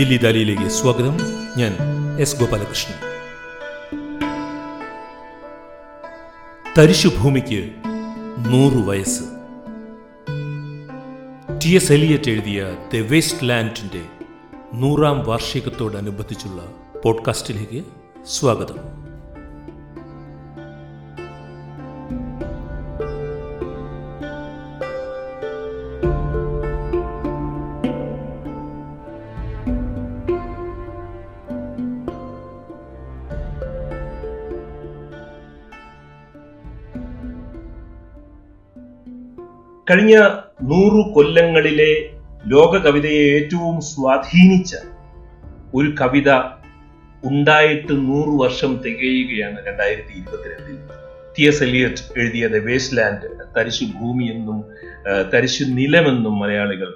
ദില്ലി ദാലിയിലേക്ക് സ്വാഗതം. ഞാൻ എസ് ഗോപാലകൃഷ്ണൻ. തരിശുഭൂമിക്ക് നൂറ് വയസ്സ്. ടി എസ് എലിയറ്റ് എഴുതിയ ദ വേസ്റ്റ് ലാൻഡിന്റെ നൂറാം വാർഷികത്തോടനുബന്ധിച്ചുള്ള പോഡ്കാസ്റ്റിലേക്ക് സ്വാഗതം. കഴിഞ്ഞ നൂറു കൊല്ലങ്ങളിലെ ലോക കവിതയെ ഏറ്റവും സ്വാധീനിച്ച ഒരു കവിത ഉണ്ടായിട്ട് നൂറു വർഷം തികയുകയാണ് രണ്ടായിരത്തി ഇരുപത്തിരണ്ടിൽ. ടി. എസ്. എലിയറ്റ് എഴുതിയ ദ വേസ്റ്റ് ലാൻഡ് തരിശു ഭൂമിയെന്നും തരിശു നിലമെന്നും മലയാളികൾ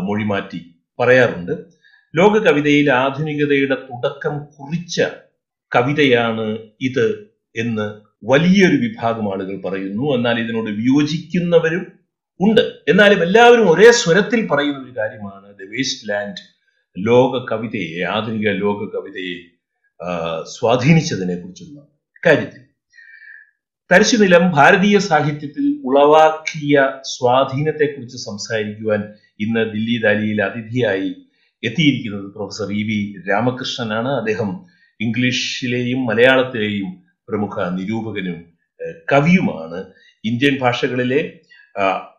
മൊഴിമാറ്റി പറയാറുണ്ട്. ലോക കവിതയിൽ ആധുനികതയുടെ തുടക്കം കുറിച്ച കവിതയാണ് ഇത് എന്ന് വലിയൊരു വിഭാഗം ആളുകൾ പറയുന്നു. എന്നാൽ ഇതിനോട് വിയോജിക്കുന്നവരും ഉണ്ട്. എന്നാലും എല്ലാവരും ഒരേ സ്വരത്തിൽ പറയുന്ന ഒരു കാര്യമാണ് ദ വേസ്റ്റ് ലാൻഡ് ലോക കവിതയെ ആധുനിക ലോക കവിതയെ സ്വാധീനിച്ചതിനെ കുറിച്ചുള്ള കാര്യത്തിൽ. തരിശുനിലം ഭാരതീയ സാഹിത്യത്തിൽ ഉളവാക്കിയ സ്വാധീനത്തെക്കുറിച്ച് സംസാരിക്കുവാൻ ഇന്ന് ദില്ലി ദാലിയിൽ അതിഥിയായി എത്തിയിരിക്കുന്നത് പ്രൊഫസർ ഇ വി രാമകൃഷ്ണനാണ്. അദ്ദേഹം ഇംഗ്ലീഷിലെയും മലയാളത്തിലെയും പ്രമുഖ നിരൂപകനും കവിയുമാണ്. ഇന്ത്യൻ ഭാഷകളിലെ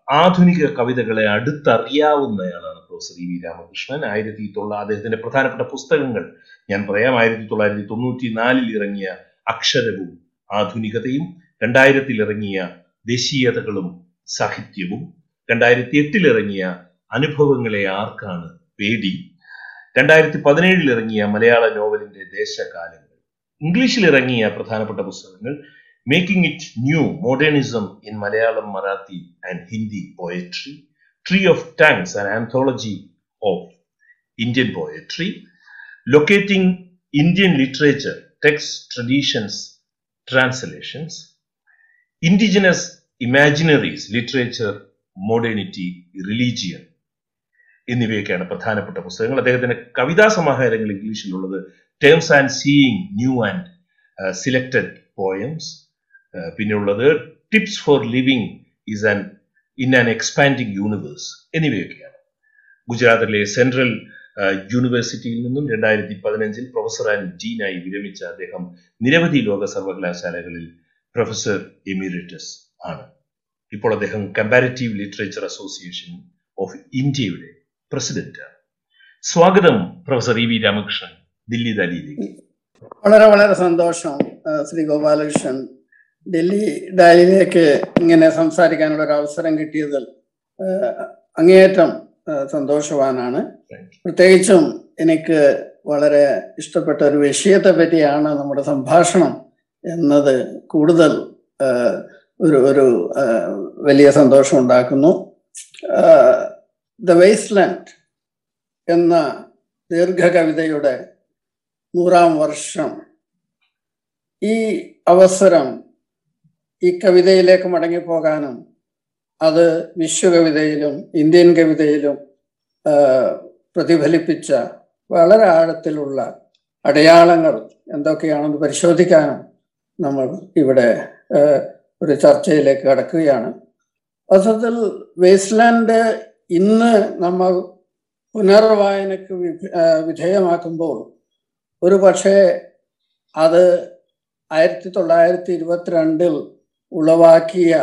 ആധുനിക കവിതകളെ അടുത്തറിയാവുന്നയാളാണ് പ്രൊഫസർ ഇ വി രാമകൃഷ്ണൻ. ആയിരത്തി തൊള്ള അദ്ദേഹത്തിന്റെ പ്രധാനപ്പെട്ട പുസ്തകങ്ങൾ ഞാൻ പറയാം. ആയിരത്തി തൊള്ളായിരത്തി തൊണ്ണൂറ്റി നാലിൽ ഇറങ്ങിയ അക്ഷരവും ആധുനികതയും രണ്ടായിരത്തിൽ ഇറങ്ങിയ ദേശീയതകളും സാഹിത്യവും രണ്ടായിരത്തി എട്ടിൽ ഇറങ്ങിയ അനുഭവങ്ങളെ ആർക്കാണ് പേടി? രണ്ടായിരത്തി പതിനേഴിൽ ഇറങ്ങിയ മലയാള നോവലിന്റെ ദേശകാലങ്ങൾ ഇംഗ്ലീഷിൽ ഇറങ്ങിയ പ്രധാനപ്പെട്ട പുസ്തകങ്ങൾ Making It New Modernism in Malayalam, Marathi, and Hindi Poetry, Tree of Tanks, an anthology of Indian poetry, Locating Indian Literature, Texts, Traditions, Translations, Indigenous Imaginaries, Literature, Modernity, Religion, എന്നിവയൊക്കെയാണ് പ്രധാനപ്പെട്ട പുസ്തകങ്ങൾ അദ്ദേഹത്തിന്റെ കവിതാ സമാഹാരങ്ങൾ ഇംഗ്ലീഷിലുള്ളത് terms and seeing new and selected poems പിന്നെയുള്ളത് tips for living is an in an expanding universe എന്നിവയൊക്കെയാണ്. ഗുജറാത്തിലെ central യൂണിവേഴ്സിറ്റിയിൽ നിന്നും രണ്ടായിരത്തി പതിനഞ്ചിൽ പ്രൊഫസർ ആൻഡ് ഡീനായി വിരമിച്ച അദ്ദേഹം നിരവധി ലോക സർവകലാശാലകളിൽ പ്രൊഫസർ എമിറിറ്റസ് ആണ്. ഇപ്പോൾ അദ്ദേഹം കമ്പാരിറ്റീവ് ലിറ്ററേച്ചർ അസോസിയേഷൻ ഓഫ് ഇന്ത്യയുടെ പ്രസിഡന്റാണ് സ്വാഗതം professor E V Ramakrishnan Delhi ദാലിയിലേക്ക്. വളരെ വളരെ സന്തോഷം ശ്രീ ഗോപാലകൃഷ്ണൻ ഡൽഹി ഡാലിലേക്ക് ഇങ്ങനെ സംസാരിക്കാനുള്ള ഒരു അവസരം കിട്ടിയതിൽ അങ്ങേയറ്റം സന്തോഷവാനാണ്. പ്രത്യേകിച്ചും എനിക്ക് വളരെ ഇഷ്ടപ്പെട്ട ഒരു വിഷയത്തെ പറ്റിയാണ് നമ്മുടെ സംഭാഷണം എന്നത് കൂടുതൽ ഒരു ഒരു വലിയ സന്തോഷം ഉണ്ടാക്കുന്നു. ദ വേസ്റ്റ്ലാൻഡ് എന്ന ദീർഘകവിതയുടെ നൂറാം വർഷം ഈ അവസരം ഈ കവിതയിലേക്ക് മടങ്ങിപ്പോകാനും അത് വിശ്വകവിതയിലും ഇന്ത്യൻ കവിതയിലും പ്രതിഫലിപ്പിച്ച വളരെ ആഴത്തിലുള്ള അടയാളങ്ങൾ എന്തൊക്കെയാണെന്ന് പരിശോധിക്കാനും നമ്മൾ ഇവിടെ ഒരു ചർച്ചയിലേക്ക് കടക്കുകയാണ്. വാസ്തവത്തിൽ വേസ്റ്റ്ലാൻഡ് ഇന്ന് നമ്മൾ പുനർവായനക്ക് വിധേയമാക്കുമ്പോൾ ഒരു പക്ഷേ അത് ആയിരത്തി തൊള്ളായിരത്തി ഇരുപത്തിരണ്ടിൽ ഉളവാക്കിയ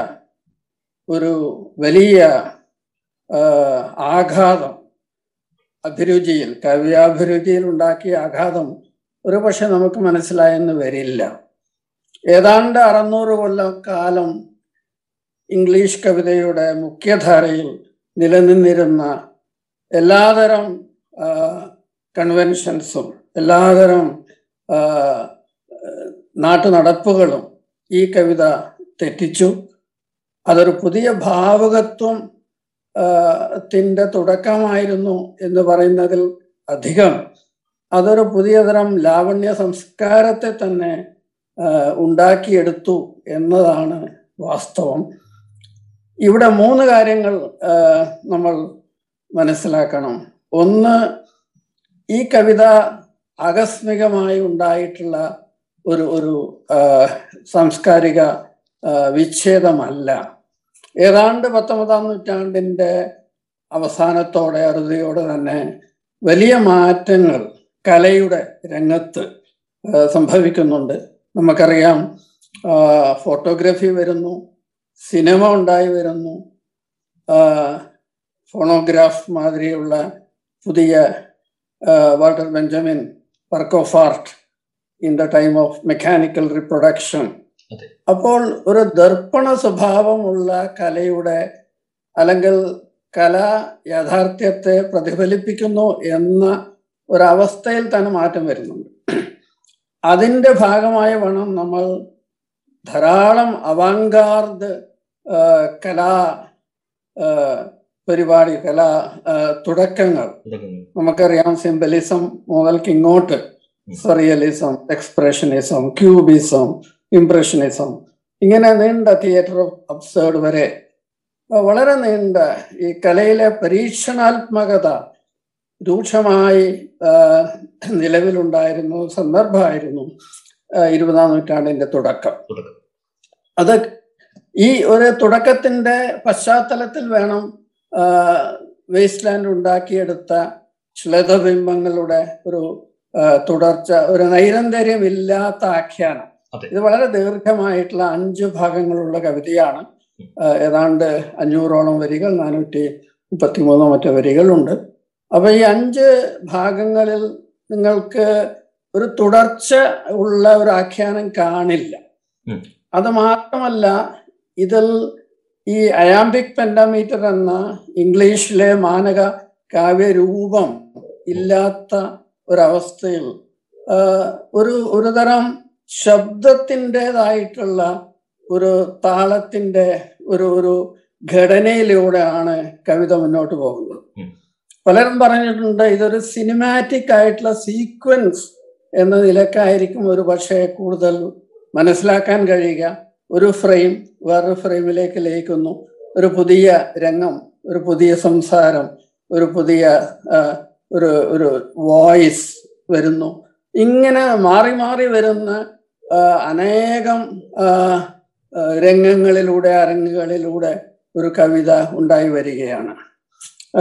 ഒരു വലിയ ആഘാതം. അഭിരുചിയിൽ കവ്യാഭിരുചിയിൽ ഉണ്ടാക്കിയ ആഘാതം ഒരു പക്ഷെ നമുക്ക് മനസ്സിലായെന്ന് വരില്ല. ഏതാണ്ട് അറുന്നൂറ് കൊല്ലം കാലം ഇംഗ്ലീഷ് കവിതയുടെ മുഖ്യധാരയിൽ നിലനിന്നിരുന്ന എല്ലാതരം കൺവെൻഷൻസും എല്ലാതരം നാട്ടു നടപ്പുകളും ഈ കവിത തെറ്റിച്ചു. അതൊരു പുതിയ ഭാവകത്വം ത്തിന്റെ തുടക്കമായിരുന്നു എന്ന് പറയുന്നതിൽ അധികം. അതൊരു പുതിയ തരം ലാവണ്യ സംസ്കാരത്തെ തന്നെ ഉണ്ടാക്കിയെടുത്തു എന്നതാണ് വാസ്തവം. ഇവിടെ മൂന്ന് കാര്യങ്ങൾ നമ്മൾ മനസ്സിലാക്കണം. ഒന്ന് ഈ കവിത ആകസ്മികമായി ഉണ്ടായിട്ടുള്ള ഒരു ഒരു സാംസ്കാരിക വിച്ഛേദമല്ല ഏതാണ്ട് പത്തൊമ്പതാം നൂറ്റാണ്ടിന്റെ അവസാനത്തോടെ അറുതിയോടെ തന്നെ വലിയ മാറ്റങ്ങൾ കലയുടെ രംഗത്ത് സംഭവിക്കുന്നുണ്ട് നമുക്കറിയാം ഫോട്ടോഗ്രാഫി വരുന്നു സിനിമ ഉണ്ടായി വരുന്നു ഫോണോഗ്രാഫ് മാതിരിയുള്ള പുതിയ Walter Benjamin work of art in the time of mechanical reproduction. അപ്പോൾ ഒരു ദർപ്പണ സ്വഭാവമുള്ള കലയുടെ അല്ലെങ്കിൽ കല യാഥാർത്ഥ്യത്തെ പ്രതിഫലിപ്പിക്കുന്നു എന്ന ഒരവസ്ഥയിൽ തന്നെ മാറ്റം വരുന്നുണ്ട്. അതിന്റെ ഭാഗമായി വേണം നമ്മൾ ധാരാളം അവാങ്കാർഡ് കലാ പരിപാടി കലാ തുടക്കങ്ങൾ. നമുക്കറിയാം സിംബലിസം മുതൽക്ക് ഇങ്ങോട്ട് സറിയലിസം എക്സ്പ്രഷനിസം ക്യൂബിസം ഇംപ്രഷനിസം ഇങ്ങനെ നീണ്ട തിയേറ്റർ ഓഫ് അബ്സേർഡ് വരെ വളരെ നീണ്ട ഈ കലയിലെ പരീക്ഷണാത്മകത രൂക്ഷമായി നിലവിലുണ്ടായിരുന്നു സന്ദർഭമായിരുന്നു ഇരുപതാം നൂറ്റാണ്ടിന്റെ തുടക്കം. അത് ഈ ഒരു തുടക്കത്തിന്റെ പശ്ചാത്തലത്തിൽ വേണം വേസ്റ്റ് ലാൻഡ് ഉണ്ടാക്കിയെടുത്ത ശ്ലതബിംബങ്ങളുടെ ഒരു തുടർച്ച ഒരു നൈരന്തര്യമില്ലാത്ത ആഖ്യാനം. ഇത് വളരെ ദീർഘമായിട്ടുള്ള അഞ്ച് ഭാഗങ്ങളുള്ള കവിതയാണ്. ഏതാണ്ട് അഞ്ഞൂറോളം വരികൾ നാനൂറ്റി മുപ്പത്തിമൂന്നോ മറ്റോ വരികളുണ്ട്. അപ്പൊ ഈ അഞ്ച് ഭാഗങ്ങളിൽ നിങ്ങൾക്ക് ഒരു തുടർച്ച ഉള്ള ഒരു ആഖ്യാനം കാണില്ല. അത് മാത്രമല്ല ഇതിൽ ഈ അയാംബിക് പെൻഡാമീറ്റർ എന്ന ഇംഗ്ലീഷിലെ മാനക കാവ്യരൂപം ഇല്ലാത്ത ഒരവസ്ഥയിൽ ഒരു ഒരു തരം ശബ്ദത്തിന്റെതായിട്ടുള്ള ഒരു താളത്തിന്റെ ഒരു ഒരു ഘടനയിലൂടെയാണ് കവിത മുന്നോട്ട് പോകുന്നത്. പലരും പറഞ്ഞിട്ടുണ്ട് ഇതൊരു സിനിമാറ്റിക് ആയിട്ടുള്ള സീക്വൻസ് എന്ന നിലക്കായിരിക്കും ഒരു പക്ഷേ കൂടുതൽ മനസ്സിലാക്കാൻ കഴിയുക. ഒരു ഫ്രെയിം വേറൊരു ഫ്രെയിമിലേക്ക് ലയിക്കുന്നു. ഒരു പുതിയ രംഗം ഒരു പുതിയ സംസാരം ഒരു പുതിയ ഒരു ഒരു വോയിസ് വരുന്നു. ഇങ്ങനെ മാറി മാറി വരുന്ന അനേകം രംഗങ്ങളിലൂടെ അരങ്ങുകളിലൂടെ ഒരു കവിത ഉണ്ടായി വരികയാണ്.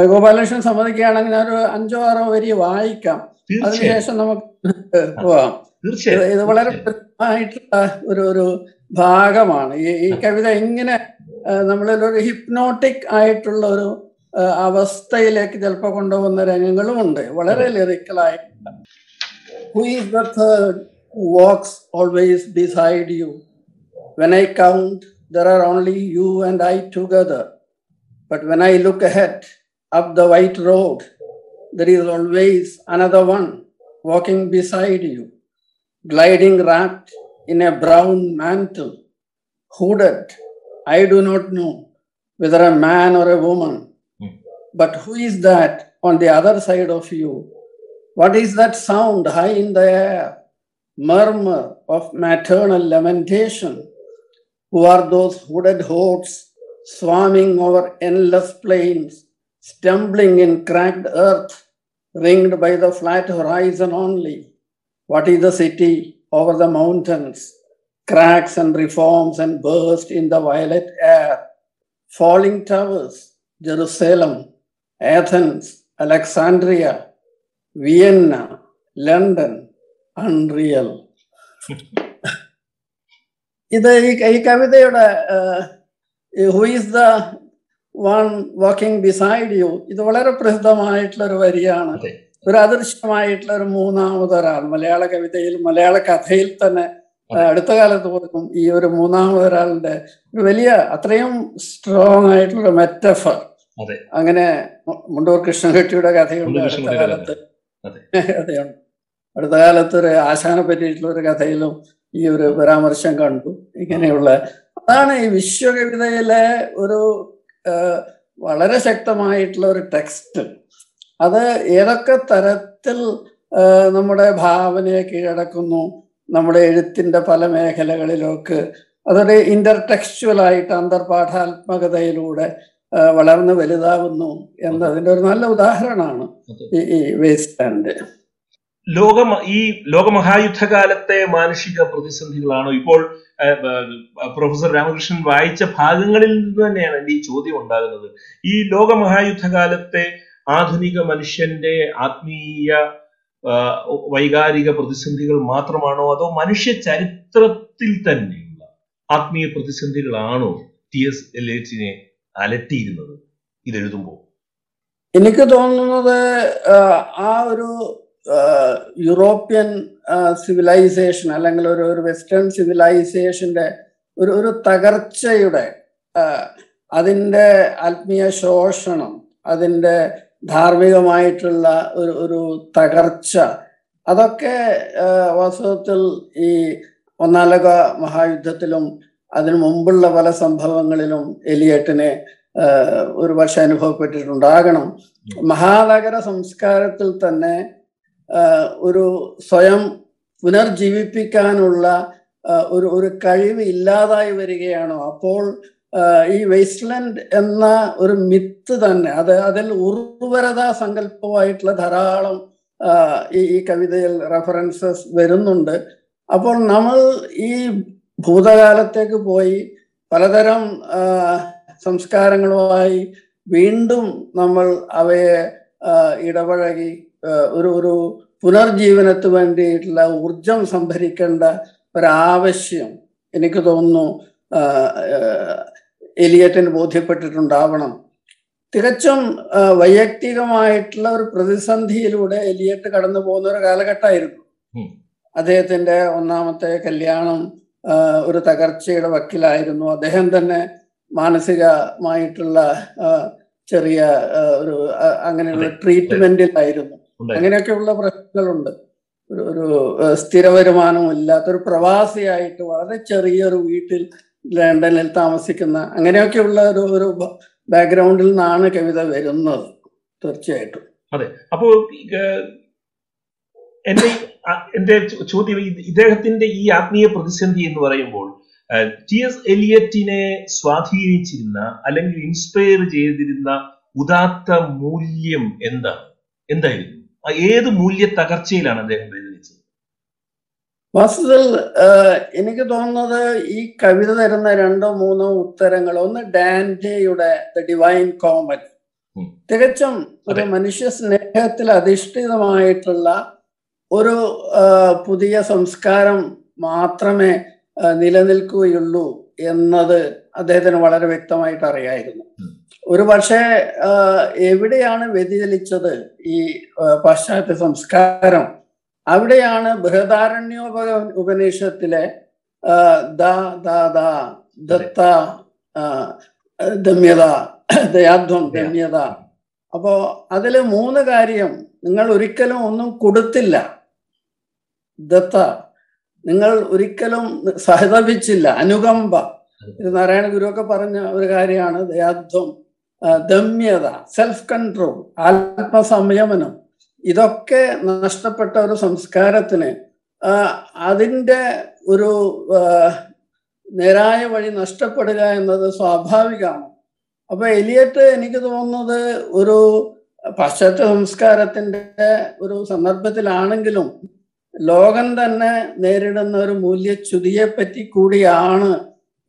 ഗോപാലകൃഷ്ണൻ സമ്മതിക്കുകയാണെങ്കിൽ ഞാൻ ഒരു അഞ്ചോ ആറോ വരി വായിക്കാം. അതിനുശേഷം നമുക്ക് പോവാം. ഇത് വളരെ പ്രധാനമായിട്ടുള്ള ഒരു ഒരു ഭാഗമാണ്. ഈ ഈ കവിത എങ്ങനെ ആ, നമ്മളിൽ ഒരു ഹിപ്നോട്ടിക് ആയിട്ടുള്ള ഒരു അവസ്ഥയിലേക്ക് ചിലപ്പോൾ കൊണ്ടുപോകുന്ന രംഗങ്ങളും ഉണ്ട്. വളരെ ലിറിക്കലായിട്ടുള്ള who is the walks always beside you. When I count, there are only you and I together. But when I look ahead, up the white road, there is always another one walking beside you, gliding wrapped in a brown mantle, hooded. I do not know whether a man or a woman, hmm. but who is that on the other side of you? What is that sound high in the air? Murmur of maternal lamentation. Who are those hooded hordes swarming over endless plains, stumbling in cracked earth, ringed by the flat horizon only. What is the city over the mountains? Cracks and reforms and burst in the violet air. Falling towers, Jerusalem, Athens, Alexandria, Vienna, London, unreal. ഇത് ഈ ഈ കവിതയുടെ who is the one walking beside you ഇത് വളരെ പ്രസിദ്ധമായിട്ടുള്ള ഒരു വരിയാണ്. ഒരു അദൃശ്യമായിട്ടുള്ള ഒരു മൂന്നാമതൊരാൾ മലയാള കവിതയിൽ മലയാള കഥയിൽ തന്നെ അടുത്ത കാലത്ത് പോലും ഈ ഒരു മൂന്നാമതൊരാളുടെ ഒരു വലിയ അത്രയും സ്ട്രോങ് ആയിട്ടുള്ള മെറ്റഫർ. അങ്ങനെ മുണ്ടൂർ കൃഷ്ണൻകുട്ടിയുടെ കഥയുണ്ട് അടുത്ത കാലത്ത് അതെ. അടുത്ത കാലത്ത് ഒരു ആശാനെ പറ്റിയിട്ടുള്ള ഒരു കഥയിലും ഈ ഒരു പരാമർശം കണ്ടു. ഇങ്ങനെയുള്ള അതാണ് ഈ വിശ്വകവിതയിലെ ഒരു വളരെ ശക്തമായിട്ടുള്ള ഒരു ടെക്സ്റ്റ്. അത് ഏതൊക്കെ തരത്തിൽ നമ്മുടെ ഭാവനയെ കീഴടക്കുന്നു നമ്മുടെ എഴുത്തിന്റെ പല മേഖലകളിലേക്ക് അതൊരു ടെക്സ്റ്റുവലായിട്ട് അന്തർപാഠാത്മകതയിലൂടെ വളർന്നു വലുതാവുന്നു എന്നതിന്റെ ഒരു നല്ല ഉദാഹരണമാണ് ഈ ഈ വേസ്റ്റ് ലാൻഡ്. ലോക ഈ ലോകമഹായുദ്ധകാലത്തെ മാനുഷിക പ്രതിസന്ധികളാണോ ഇപ്പോൾ പ്രൊഫസർ രാമകൃഷ്ണൻ വായിച്ച ഭാഗങ്ങളിൽ നിന്ന് തന്നെയാണ് എന്റെ ഈ ചോദ്യം ഉണ്ടാകുന്നത്. ഈ ലോകമഹായുദ്ധകാലത്തെ ആധുനിക മനുഷ്യന്റെ ആത്മീയ വൈകാരിക പ്രതിസന്ധികൾ മാത്രമാണോ അതോ മനുഷ്യ ചരിത്രത്തിൽ തന്നെയുള്ള ആത്മീയ പ്രതിസന്ധികളാണോ ടി എസ് എലേറ്റിനെ അലട്ടിയിരുന്നത് ഇതെഴുതുമ്പോൾ? എനിക്ക് തോന്നുന്നത് ആ, ഒരു യൂറോപ്യൻ സിവിലൈസേഷൻ അല്ലെങ്കിൽ ഒരു ഒരു വെസ്റ്റേൺ സിവിലൈസേഷന്റെ ഒരു ഒരു തകർച്ചയുടെ അതിന്റെ ആത്മീയ ശോഷണം അതിന്റെ ധാർമ്മികമായിട്ടുള്ള ഒരു ഒരു തകർച്ച അതൊക്കെ വാസ്തവത്തിൽ ഈ ഒന്നാം ലോക മഹായുദ്ധത്തിലും അതിനു മുമ്പുള്ള പല സംഭവങ്ങളിലും എലിയട്ടിനെ ഒരു പക്ഷെ അനുഭവപ്പെട്ടിട്ടുണ്ടാകണം. മഹാനഗര സംസ്കാരത്തിൽ തന്നെ ഒരു സ്വയം പുനർജീവിപ്പിക്കാനുള്ള ഒരു ഒരു കഴിവ് ഇല്ലാതായി വരികയാണോ? അപ്പോൾ ഈ വേസ്റ്റ്ലാൻഡ് എന്ന ഒരു മിത്ത് തന്നെ അത് അതിൽ ഉർവരതാ സങ്കല്പമായിട്ടുള്ള ധാരാളം ഈ ഈ കവിതയിൽ റെഫറൻസസ് വരുന്നുണ്ട്. അപ്പോൾ നമ്മൾ ഈ ഭൂതകാലത്തേക്ക് പോയി പലതരം സംസ്കാരങ്ങളുമായി വീണ്ടും നമ്മൾ അവയെ ഇടപഴകി ഒരു ഒരു പുനർജീവനത്തിന് വേണ്ടിയിട്ടുള്ള ഊർജം സംഭരിക്കേണ്ട ഒരാവശ്യം എനിക്ക് തോന്നുന്നു എലിയറ്റിന് ബോധ്യപ്പെട്ടിട്ടുണ്ടാവണം. തികച്ചും വൈയക്തികമായിട്ടുള്ള ഒരു പ്രതിസന്ധിയിലൂടെ എലിയറ്റ് കടന്നു പോകുന്ന ഒരു കാലഘട്ടമായിരുന്നു. അദ്ദേഹത്തിന്റെ ഒന്നാമത്തെ കല്യാണം ഒരു തകർച്ചയുടെ വക്കിലായിരുന്നു. അദ്ദേഹം തന്നെ മാനസികമായിട്ടുള്ള ചെറിയ ഒരു അങ്ങനെയുള്ള ട്രീറ്റ്മെന്റിലായിരുന്നു. അങ്ങനെയൊക്കെയുള്ള പ്രശ്നങ്ങളുണ്ട്. ഒരു ഒരു സ്ഥിര വരുമാനം ഇല്ലാത്ത ഒരു പ്രവാസിയായിട്ട് വളരെ ചെറിയൊരു വീട്ടിൽ ലണ്ടനിൽ താമസിക്കുന്ന അങ്ങനെയൊക്കെയുള്ള ഒരു ഒരു ബാക്ക്ഗ്രൗണ്ടിൽ നിന്നാണ് കവിത വരുന്നത് തീർച്ചയായിട്ടും. അപ്പോ ഏഹ്, എന്റെ എന്റെ ചോദ്യം ഇദ്ദേഹത്തിന്റെ ഈ ആത്മീയ പ്രതിസന്ധി എന്ന് പറയുമ്പോൾ ടി എസ് എലിയറ്റിനെ സ്വാധീനിച്ചിരുന്ന അല്ലെങ്കിൽ ഇൻസ്പയർ ചെയ്തിരുന്ന ഉദാത്ത മൂല്യം എന്താണ്? എന്തായിരുന്നു? ഏത് മൂല്യ തകർച്ചയിലാണ് അദ്ദേഹം വേദനിച്ചത് വാസ്തവത്തിൽ എനിക്ക് തോന്നുന്നത് ഈ കവിത തരുന്ന രണ്ടോ മൂന്നോ ഉത്തരങ്ങൾ ഒന്ന് ഡാൻഡയുടെ ദ ഡിവൈൻ കോമൻ ഉം. തികച്ചും ഒരു മനുഷ്യ സ്നേഹത്തിൽ അധിഷ്ഠിതമായിട്ടുള്ള ഒരു പുതിയ സംസ്കാരം മാത്രമേ നിലനിൽക്കുകയുള്ളൂ എന്നത് അദ്ദേഹത്തിന് വളരെ വ്യക്തമായിട്ട് അറിയായിരുന്നു. ഒരു പക്ഷേ എവിടെയാണ് വ്യതിചലിച്ചത് ഈ പാശ്ചാത്യ സംസ്കാരം? അവിടെയാണ് ബൃഹദാരണ്യോപ ഉപനിഷത്തിലെ ദ ദ ദാ ദത്ത ദമ്യത ദയാധ്വം ദമ്യത. അപ്പോ അതിൽ മൂന്ന് കാര്യം നിങ്ങൾ ഒരിക്കലും ഒന്നും കൊടുത്തില്ല. ദത്ത നിങ്ങൾ ഒരിക്കലും സഹതപിച്ചില്ല. അനുകമ്പ. ഇത് നാരായണ ഒക്കെ പറഞ്ഞ ഒരു കാര്യമാണ് ദയാധ്വം. ദമ്യത സെൽഫ് കൺട്രോൾ ആത്മസംയമനം ഇതൊക്കെ നഷ്ടപ്പെട്ട ഒരു സംസ്കാരത്തിന് അതിന്റെ ഒരു നേരായ വഴി നഷ്ടപ്പെടുക എന്നത് സ്വാഭാവികമാണ്. അപ്പൊ എലിയറ്റ് എനിക്ക് തോന്നുന്നത് ഒരു പാശ്ചാത്യ സംസ്കാരത്തിന്റെ ഒരു സന്ദർഭത്തിലാണെങ്കിലും ലോകം തന്നെ നേരിടുന്ന ഒരു മൂല്യച്യുതിയെ പറ്റി കൂടിയാണ്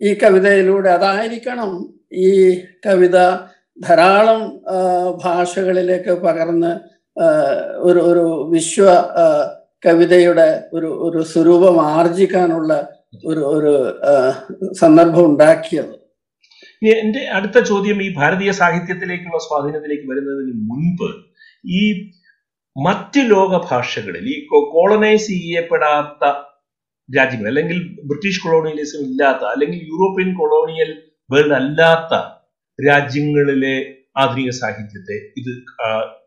ഈ കവിതയിലൂടെ. അതായിരിക്കണം ഈ കവിത ധാരാളം ഭാഷകളിലേക്ക് പകർന്ന് ഒരു ഒരു വിശ്വ കവിതയുടെ ഒരു ഒരു സ്വരൂപം ആർജിക്കാനുള്ള ഒരു ഒരു സന്ദർഭം ഉണ്ടാക്കിയത്. എന്റെ അടുത്ത ചോദ്യം ഈ ഭാരതീയ സാഹിത്യത്തിലേക്കുള്ള സ്വാധീനത്തിലേക്ക് വരുന്നതിന് മുൻപ് ഈ മറ്റ് ലോക ഭാഷകളിൽ ഈ കോളനൈസ് ചെയ്യപ്പെടാത്ത രാജ്യങ്ങൾ അല്ലെങ്കിൽ ബ്രിട്ടീഷ് കൊളോണിയലിസം ഇല്ലാത്ത അല്ലെങ്കിൽ യൂറോപ്യൻ കൊളോണിയൽ വേൾഡ് അല്ലാത്ത രാജ്യങ്ങളിലെ ആധുനിക സാഹിത്യത്തെ ഇത്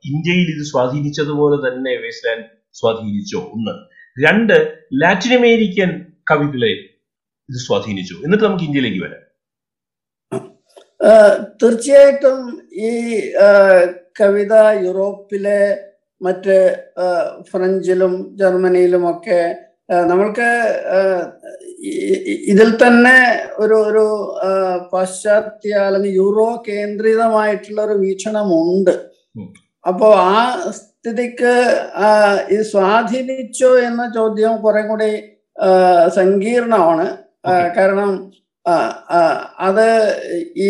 ഇന്ത്യയിൽ ഇത് സ്വാധീനിച്ചതുപോലെ തന്നെ വേസ്റ്റ്ലാൻഡ് സ്വാധീനിച്ചോ. ഒന്ന്. രണ്ട് ലാറ്റിൻ അമേരിക്കൻ കവികളെ ഇത് സ്വാധീനിച്ചു. എന്നിട്ട് നമുക്ക് ഇന്ത്യയിലേക്ക് വരാം. തീർച്ചയായിട്ടും ഈ കവിത യൂറോപ്പിലെ മറ്റ് ഫ്രഞ്ചിലും ജർമ്മനിയിലും ഒക്കെ നമ്മൾക്ക് ഇതിൽ തന്നെ ഒരു ഒരു പാശ്ചാത്യ അല്ലെങ്കിൽ യൂറോ കേന്ദ്രിതമായിട്ടുള്ള ഒരു വീക്ഷണമുണ്ട്. അപ്പോൾ അപ്പോ ആ സ്ഥിതിക്ക് ഇത് സ്വാധീനിച്ചോ എന്ന ചോദ്യം കുറെ കൂടി സങ്കീർണമാണ്. കാരണം അത് ഈ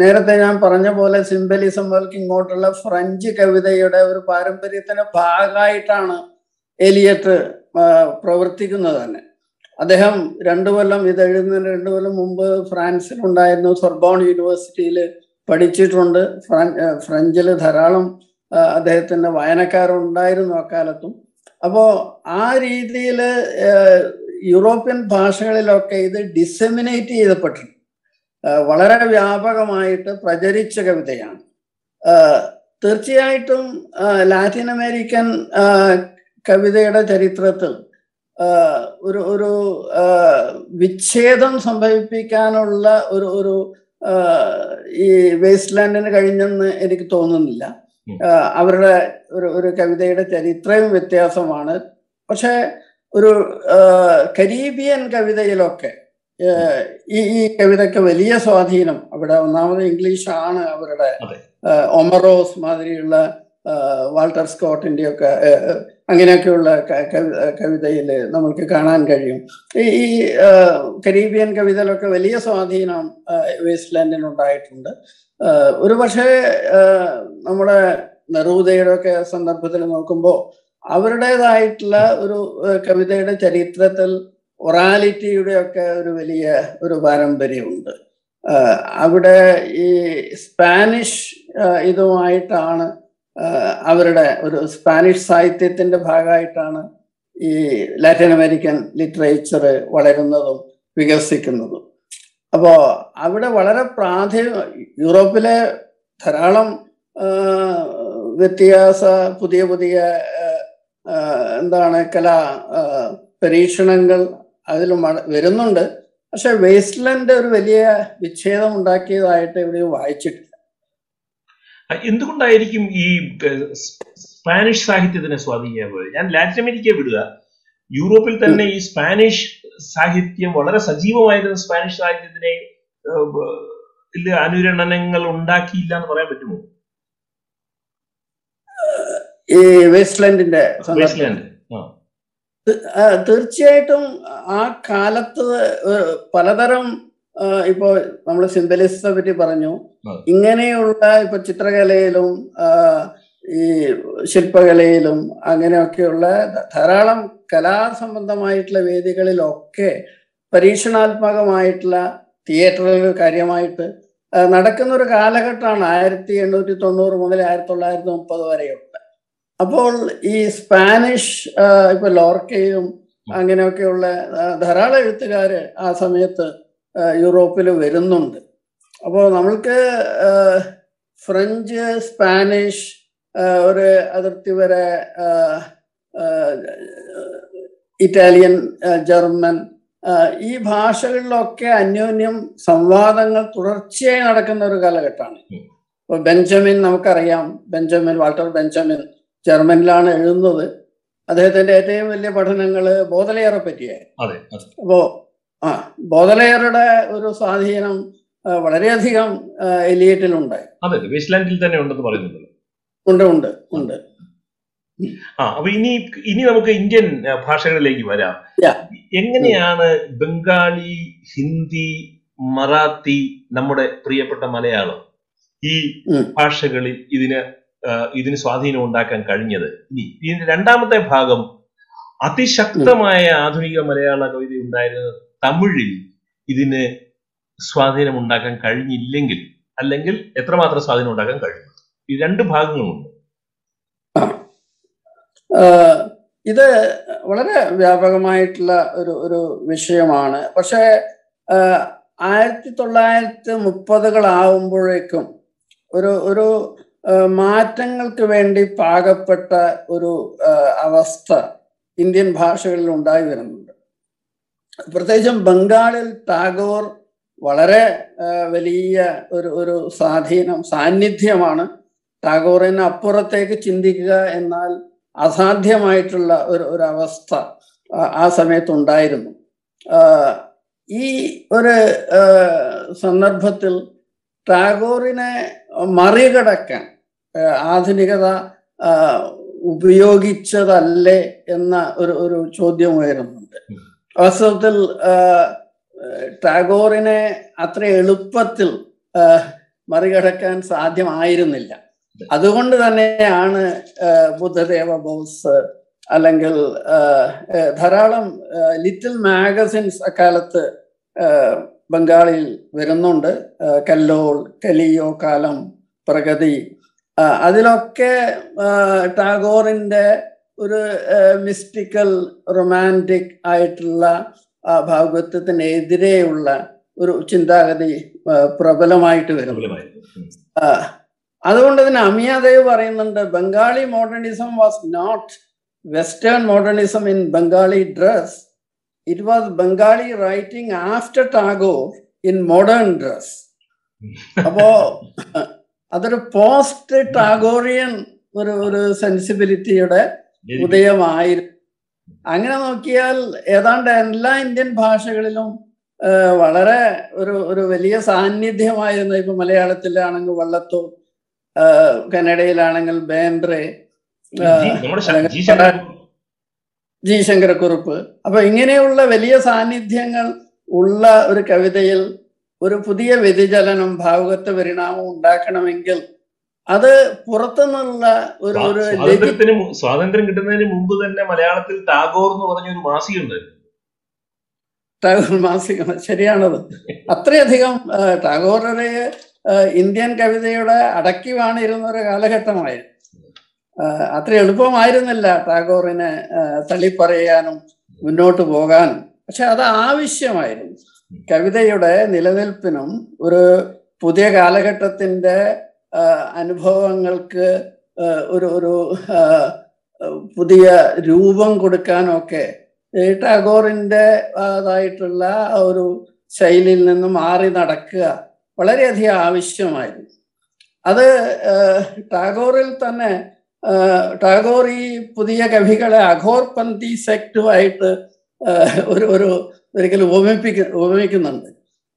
നേരത്തെ ഞാൻ പറഞ്ഞ പോലെ സിംബലിസം മുതൽക്ക് ഇങ്ങോട്ടുള്ള ഫ്രഞ്ച് കവിതയുടെ ഒരു പാരമ്പര്യത്തിന്റെ ഭാഗമായിട്ടാണ് എലിയറ്റ് പ്രവർത്തിക്കുന്നത് തന്നെ. അദ്ദേഹം രണ്ടു കൊല്ലം ഇത് എഴുതുന്നതിന് രണ്ടു കൊല്ലം മുമ്പ് ഫ്രാൻസിൽ ഉണ്ടായിരുന്നു. സൊർബോൺ യൂണിവേഴ്സിറ്റിയിൽ പഠിച്ചിട്ടുണ്ട്. ഫ്രഞ്ചിൽ ധാരാളം അദ്ദേഹത്തിന്റെ വായനക്കാരുണ്ടായിരുന്നു അക്കാലത്തും അപ്പോൾ ആ രീതിയിൽ യൂറോപ്യൻ ഭാഷകളിലൊക്കെ ഇത് ഡിസെമിനേറ്റ് ചെയ്തപ്പെട്ടിട്ടുണ്ട്. വളരെ വ്യാപകമായിട്ട് പ്രചരിച്ച കവിതയാണ്. തീർച്ചയായിട്ടും ലാറ്റിൻ അമേരിക്കൻ കവിതയുടെ ചരിത്രത്തിൽ ഒരു ഒരു വിച്ഛേദം സംഭവിപ്പിക്കാനുള്ള ഒരു ഒരു ഈ വേസ്റ്റ് ലാൻഡിന് കഴിഞ്ഞെന്ന് എനിക്ക് തോന്നുന്നില്ല. അവരുടെ ഒരു ഒരു കവിതയുടെ ചരിത്രയും വ്യത്യാസമാണ്. പക്ഷെ ഒരു കരീബിയൻ കവിതയിലൊക്കെ ഈ ഈ കവിതയ്ക്ക് വലിയ സ്വാധീനം അവിടെ ഒന്നാമത് ഇംഗ്ലീഷാണ് അവരുടെ ഒമറോസ് മാതിരിയുള്ള വാൾട്ടർ സ്കോട്ടിന്റെ ഒക്കെ ആ, ആ, അങ്ങനെയൊക്കെയുള്ള കവിതയിൽ നമുക്ക് കാണാൻ കഴിയും. ഈ കരീബിയൻ കവിതയിലൊക്കെ വലിയ സ്വാധീനം വേസ്റ്റ്ലാൻഡിനുണ്ടായിട്ടുണ്ട് ഒരു പക്ഷേ നമ്മുടെ നെറൂദയുടെ ഒക്കെ സന്ദർഭത്തിൽ നോക്കുമ്പോൾ അവരുടേതായിട്ടുള്ള ഒരു കവിതയുടെ ചരിത്രത്തിൽ ഒറാലിറ്റിയുടെ ഒക്കെ ഒരു വലിയ ഒരു പാരമ്പര്യമുണ്ട്. അവിടെ ഈ സ്പാനിഷ് ഇതുമായിട്ടാണ് അവരുടെ ഒരു സ്പാനിഷ് സാഹിത്യത്തിന്റെ ഭാഗമായിട്ടാണ് ഈ ലാറ്റിൻ അമേരിക്കൻ ലിറ്ററേച്ചർ വളരുന്നതും വികസിക്കുന്നതും. അപ്പോ അവിടെ വളരെ പ്രാഥമിക യൂറോപ്പിലെ ധാരാളം വ്യത്യാസ പുതിയ പുതിയ എന്താണ് കലാ പരീക്ഷണങ്ങൾ അതിൽ വരുന്നുണ്ട്. പക്ഷെ വേസ്റ്റ്ലൻഡ് ഒരു വലിയ വിച്ഛേദം ഉണ്ടാക്കിയതായിട്ട് ഇവിടെ വായിച്ചിട്ടില്ല എന്തുകൊണ്ടായിരിക്കും ഈ സ്പാനിഷ് സാഹിത്യത്തിനെ സ്വാധീനിക്കാൻ പോയത്? ഞാൻ ലാറ്റിൻ അമേരിക്ക വിടുക. യൂറോപ്പിൽ തന്നെ ഈ സ്പാനിഷ് സാഹിത്യം വളരെ സജീവമായിരുന്ന സ്പാനിഷ് സാഹിത്യത്തിനെ അനുരണനങ്ങൾ ഉണ്ടാക്കിയില്ല എന്ന് പറയാൻ പറ്റുമോ? ഈ വെസ്റ്റ്ലാൻഡിന്റെ വെസ്റ്റ്ലാൻഡ് തീർച്ചയായിട്ടും ആ കാലത്ത് പലതരം ഇപ്പോ നമ്മൾ സിംബലിസത്തെ പറ്റി പറഞ്ഞു. ഇങ്ങനെയുള്ള ഇപ്പൊ ചിത്രകലയിലും ഈ ശില്പകലയിലും അങ്ങനെയൊക്കെയുള്ള ധാരാളം കലാസംബന്ധമായിട്ടുള്ള വേദികളിലൊക്കെ പരീക്ഷണാത്മകമായിട്ടുള്ള തിയേറ്ററുകൾ കാര്യമായിട്ട് നടക്കുന്ന ഒരു കാലഘട്ടമാണ് ആയിരത്തി എണ്ണൂറ്റി തൊണ്ണൂറ് മുതൽ ആയിരത്തി തൊള്ളായിരത്തി മുപ്പത് വരെയുള്ള അപ്പോൾ ഈ സ്പാനിഷ് ഇപ്പൊ ലോർക്കയും അങ്ങനെയൊക്കെയുള്ള ധാരാളം എഴുത്തുകാര് ആ സമയത്ത് യൂറോപ്പിൽ വരുന്നുണ്ട്. അപ്പോൾ നമ്മൾക്ക് ഫ്രഞ്ച് സ്പാനിഷ് ഒരു അതിർത്തി വരെ ഇറ്റാലിയൻ ജർമ്മൻ ഈ ഭാഷകളിലൊക്കെ അന്യോന്യം സംവാദങ്ങൾ തുടർച്ചയായി നടക്കുന്ന ഒരു കാലഘട്ടമാണ്. ഇപ്പോൾ ഇപ്പൊ ബെഞ്ചമിൻ നമുക്കറിയാം. ബെഞ്ചമിൻ വാൾട്ടർ ബെഞ്ചമിൻ ജർമ്മനിലാണ് എഴുതുന്നത്. അദ്ദേഹത്തിന്റെ ഏറ്റവും വലിയ പഠനങ്ങൾ ബോധലയറെ പറ്റിയായിരുന്നു അതെ അതെ. അപ്പോ ആ ബോധലയറുടെ ഒരു സ്വാധീനം വളരെയധികം എലിയറ്റിലുണ്ട് അതെ വേസ്റ്റ്ലാൻഡിൽ തന്നെ ഉണ്ടെന്ന് പറയുന്നുണ്ടല്ലോ. ഉണ്ട് ഉണ്ട് ഉണ്ട്. ആ അപ്പൊ ഇനി ഇനി നമുക്ക് ഇന്ത്യൻ ഭാഷകളിലേക്ക് വരാം. എങ്ങനെയാണ് ബംഗാളി ഹിന്ദി മറാത്തി നമ്മുടെ പ്രിയപ്പെട്ട മലയാളം ഈ ഭാഷകളിൽ ഇതിന് ഇതിന് സ്വാധീനം ഉണ്ടാക്കാൻ കഴിഞ്ഞത്? ഇനി ഇതിന്റെ രണ്ടാമത്തെ ഭാഗം അതിശക്തമായ ആധുനിക മലയാള കവിത ഉണ്ടായിരുന്ന തമിഴിൽ ഇതിന് സ്വാധീനം ഉണ്ടാക്കാൻ കഴിഞ്ഞില്ലെങ്കിൽ അല്ലെങ്കിൽ എത്രമാത്രം സ്വാധീനം ഉണ്ടാക്കാൻ കഴിഞ്ഞു ഈ രണ്ട് ഭാഗങ്ങളുണ്ട്. ഇത് വളരെ വ്യാപകമായിട്ടുള്ള ഒരു ഒരു വിഷയമാണ്. പക്ഷേ ആയിരത്തി തൊള്ളായിരത്തി മുപ്പതുകളാവുമ്പോഴേക്കും ഒരു ഒരു മാറ്റങ്ങൾക്ക് വേണ്ടി പാകപ്പെട്ട ഒരു അവസ്ഥ ഇന്ത്യൻ ഭാഷകളിൽ ഉണ്ടായി വരുന്നുണ്ട്. പ്രത്യേകിച്ചും ബംഗാളിൽ ടാഗോർ വളരെ വലിയ ഒരു ഒരു സ്വാധീനം സാന്നിധ്യമാണ്. ടാഗോറിന് അപ്പുറത്തേക്ക് ചിന്തിക്കുക എന്നാൽ അസാധ്യമായിട്ടുള്ള ഒരു ഒരു അവസ്ഥ ആ- സമയത്തുണ്ടായിരുന്നു. ഈ ഒരു സന്ദർഭത്തിൽ ടാഗോറിനെ മറികടക്കാൻ ആധുനികത ഉപയോഗിച്ചതല്ലേ എന്ന ഒരു ഒരു ചോദ്യം ഉയരുന്നുണ്ട്. വാസ്തവത്തിൽ ടാഗോറിനെ അത്ര എളുപ്പത്തിൽ മറികടക്കാൻ സാധ്യമായിരുന്നില്ല. അതുകൊണ്ട് തന്നെയാണ് ബുദ്ധദേവ ബോസ് അല്ലെങ്കിൽ ധാരാളം ലിറ്റിൽ മാഗസിൻസ് അക്കാലത്ത് ബംഗാളിൽ വരുന്നുണ്ട്. കല്ലോൾ കലിയോ കാലം പ്രഗതി അതിലൊക്കെ ടാഗോറിന്റെ ഒരു മിസ്റ്റിക്കൽ റൊമാന്റിക് ആയിട്ടുള്ള ഭാഗവത്വത്തിനെതിരെയുള്ള ഒരു ചിന്താഗതി പ്രബലമായിട്ട് വരുന്നു. ആഹ് അതുകൊണ്ട് തന്നെ അമിയാദേവ് പറയുന്നുണ്ട് Bengali modernism was not western modernism in Bengali dress it was Bengali writing after Tagore in modern dress അപ്പോ അതൊരു പോസ്റ്റ് ടാഗോറിയൻ ഒരു ഒരു സെൻസിബിലിറ്റിയുടെ ഉദയമായിരുന്നു. അങ്ങനെ നോക്കിയാൽ ഏതാണ്ട് എല്ലാ ഇന്ത്യൻ ഭാഷകളിലും വളരെ ഒരു ഒരു വലിയ സാന്നിധ്യമായിരുന്നു ഇപ്പൊ മലയാളത്തിലാണെങ്കിൽ വള്ളത്തോ കന്നഡയിലാണെങ്കിൽ ബേന്ദ്രെ ജി ശങ്കരക്കുറുപ്പ്. അപ്പൊ ഇങ്ങനെയുള്ള വലിയ സാന്നിധ്യങ്ങൾ ഉള്ള ഒരു കവിതയിൽ ഒരു പുതിയ വ്യതിചലനം ഭാവുകത്വ പരിണാമം ഉണ്ടാക്കണമെങ്കിൽ അത് പുറത്തുനിന്നുള്ള ഒരു ഒരു സ്വാതന്ത്ര്യത്തിന് സ്വാതന്ത്ര്യം കിട്ടുന്നതിന് മുമ്പ് തന്നെ മലയാളത്തിൽ ടാഗോർ എന്ന് പറഞ്ഞ ഒരു മാസിക ഉണ്ടായിരുന്നു ടാഗോർ മാസിക ശരിയാണത്. അത്രയധികം ആ, ഇന്ത്യൻ കവിതയുടെ അടക്കി വാണിരുന്ന ഒരു കാലഘട്ടമായിരുന്നു അത്ര എളുപ്പമായിരുന്നില്ല ടാഗോറിനെ തള്ളിപ്പറയാനും മുന്നോട്ട് പോകാനും. പക്ഷെ അത് ആവശ്യമായിരുന്നു. കവിതയുടെ നിലനിൽപ്പിനും ഒരു പുതിയ കാലഘട്ടത്തിന്റെ അനുഭവങ്ങൾക്ക് ഒരു ഒരു പുതിയ രൂപം കൊടുക്കാനൊക്കെ ടാഗോറിന്റെ അതായിട്ടുള്ള ഒരു ശൈലിയിൽ നിന്ന് മാറി നടക്കുക വളരെയധികം ആവശ്യമായിരുന്നു. അത് ടാഗോറിൽ തന്നെ ടാഗോർ ഈ പുതിയ കവികളെ അഘോർപന്തി സെക്ടുമായിട്ട് ഒരു ഒരു ഒരിക്കലും ഉപമിപ്പിക്ക ഉപമിക്കുന്നുണ്ട്.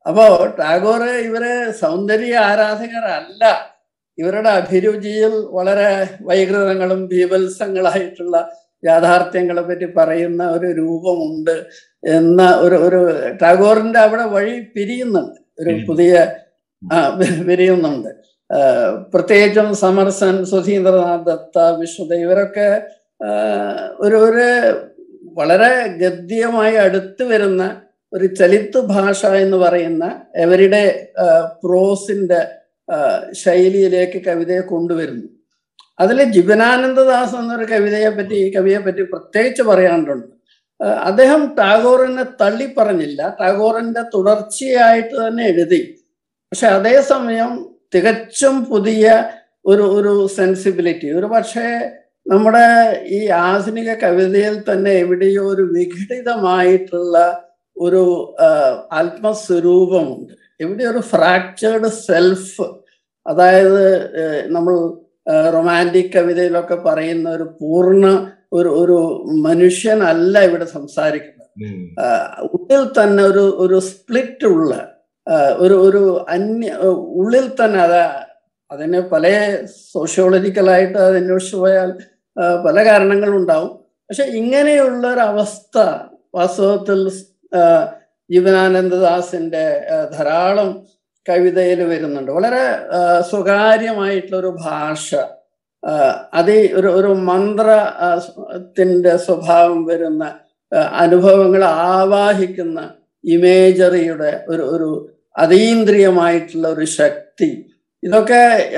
അപ്പോ ടാഗോർ ഇവർ സൗന്ദര്യ ആരാധകരല്ല. ഇവരുടെ അഭിരുചിയിൽ വളരെ വൈകൃതങ്ങളും ബീഭത്സങ്ങളായിട്ടുള്ള യാഥാർത്ഥ്യങ്ങളെ പറ്റി പറയുന്ന ഒരു രൂപമുണ്ട് എന്ന ഒരു ഒരു ടാഗോറിന്റെ അവിടെ വഴി പിരിയുന്നുണ്ട്. ഒരു പുതിയ പിരിയുന്നുണ്ട്. പ്രത്യേകിച്ചും സമർസൻ സുധീന്ദ്രനാഥ് ദത്ത വിശ്വത ഇവരൊക്കെ ഒരു ഒരു വളരെ ഗദ്യമായി അടുത്തു വരുന്ന ഒരു ചലിത്ത് ഭാഷ എന്ന് പറയുന്ന എവരുടെ പ്രോസിന്റെ ശൈലിയിലേക്ക് കവിതയെ കൊണ്ടുവരുന്നു. അതിൽ ജീവനാനന്ദദാസ് എന്നൊരു കവിതയെ പറ്റി ഈ കവിയെ പറ്റി പ്രത്യേകിച്ച് പറയാനുണ്ട്. അദ്ദേഹം ടാഗോറിനെ തള്ളി പറഞ്ഞില്ല. ടാഗോറിന്റെ തുടർച്ചയായിട്ട് തന്നെ എഴുതി. പക്ഷെ അതേസമയം തികച്ചും പുതിയ ഒരു ഒരു സെൻസിബിലിറ്റി ഒരു പക്ഷേ നമ്മുടെ ഈ ആധുനിക കവിതയിൽ തന്നെ എവിടെയോ ഒരു വിഘടിതമായിട്ടുള്ള ഒരു ആത്മസ്വരൂപമുണ്ട്. എവിടെ ഒരു ഫ്രാക്ചേർഡ് സെൽഫ് അതായത് നമ്മൾ റൊമാന്റിക് കവിതയിലൊക്കെ പറയുന്ന ഒരു പൂർണ ഒരു ഒരു മനുഷ്യനല്ല ഇവിടെ സംസാരിക്കുന്നത്. ഉള്ളിൽ തന്നെ ഒരു ഒരു സ്പ്ലിറ്റ് ഉള്ള ഒരു ഒരു അന്യ ഉള്ളിൽ തന്നെ അത് അതിന് പല സോഷ്യോളജിക്കലായിട്ട് അത് അന്വേഷിച്ചു പോയാൽ പല കാരണങ്ങളുണ്ടാവും പക്ഷെ ഇങ്ങനെയുള്ള ഒരു അവസ്ഥ വാസ്തവത്തിൽ ജീവനാനന്ദദാസിന്റെ ധാരാളം കവിതയിൽ വരുന്നുണ്ട്. വളരെ സ്വകാര്യമായിട്ടുള്ള ഒരു ഭാഷ. അതി ഒരു ഒരു മന്ത്രത്തിന്റെ സ്വഭാവം വരുന്ന അനുഭവങ്ങൾ ആവാഹിക്കുന്ന ഇമേജറിയുടെ ഒരു ഒരു അതീന്ദ്രിയമായിട്ടുള്ള ഒരു ശക്തി. ഇതൊക്കെ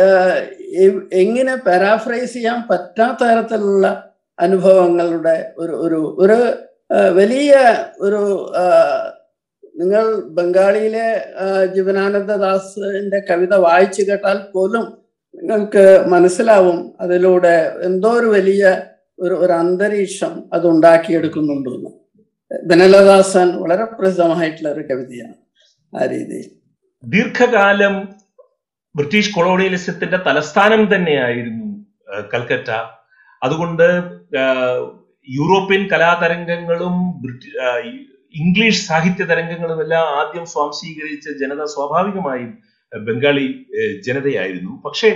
എങ്ങനെ പാരാഫ്രൈസ് ചെയ്യാൻ പറ്റാത്ത തരത്തിലുള്ള അനുഭവങ്ങളുടെ ഒരു ഒരു ഒരു വലിയ ഒരു നിങ്ങൾ ബംഗാളിയിലെ ജീവനാനന്ദദാസിന്റെ കവിത വായിച്ചു കേട്ടാൽ പോലും നിങ്ങൾക്ക് മനസ്സിലാവും അതിലൂടെ എന്തോ ഒരു വലിയ ഒരു ഒരു അന്തരീക്ഷം അത് ഉണ്ടാക്കിയെടുക്കുന്നുണ്ടെന്ന് ബനലദാസൻ വളരെ പ്രസിദ്ധമായിട്ടുള്ള ഒരു കവിതയാണ് ആ രീതിയിൽ. ദീർഘകാലം ബ്രിട്ടീഷ് കൊളോണിയലിസത്തിന്റെ തലസ്ഥാനം തന്നെയായിരുന്നു കൽക്കറ്റ അതുകൊണ്ട് യൂറോപ്യൻ കലാതരംഗങ്ങളും ഇംഗ്ലീഷ് സാഹിത്യ തരംഗങ്ങളും എല്ലാം ആദ്യം സ്വാംശീകരിച്ച ജനത സ്വാഭാവികമായും ബംഗാളി ജനതയായിരുന്നു. പക്ഷേ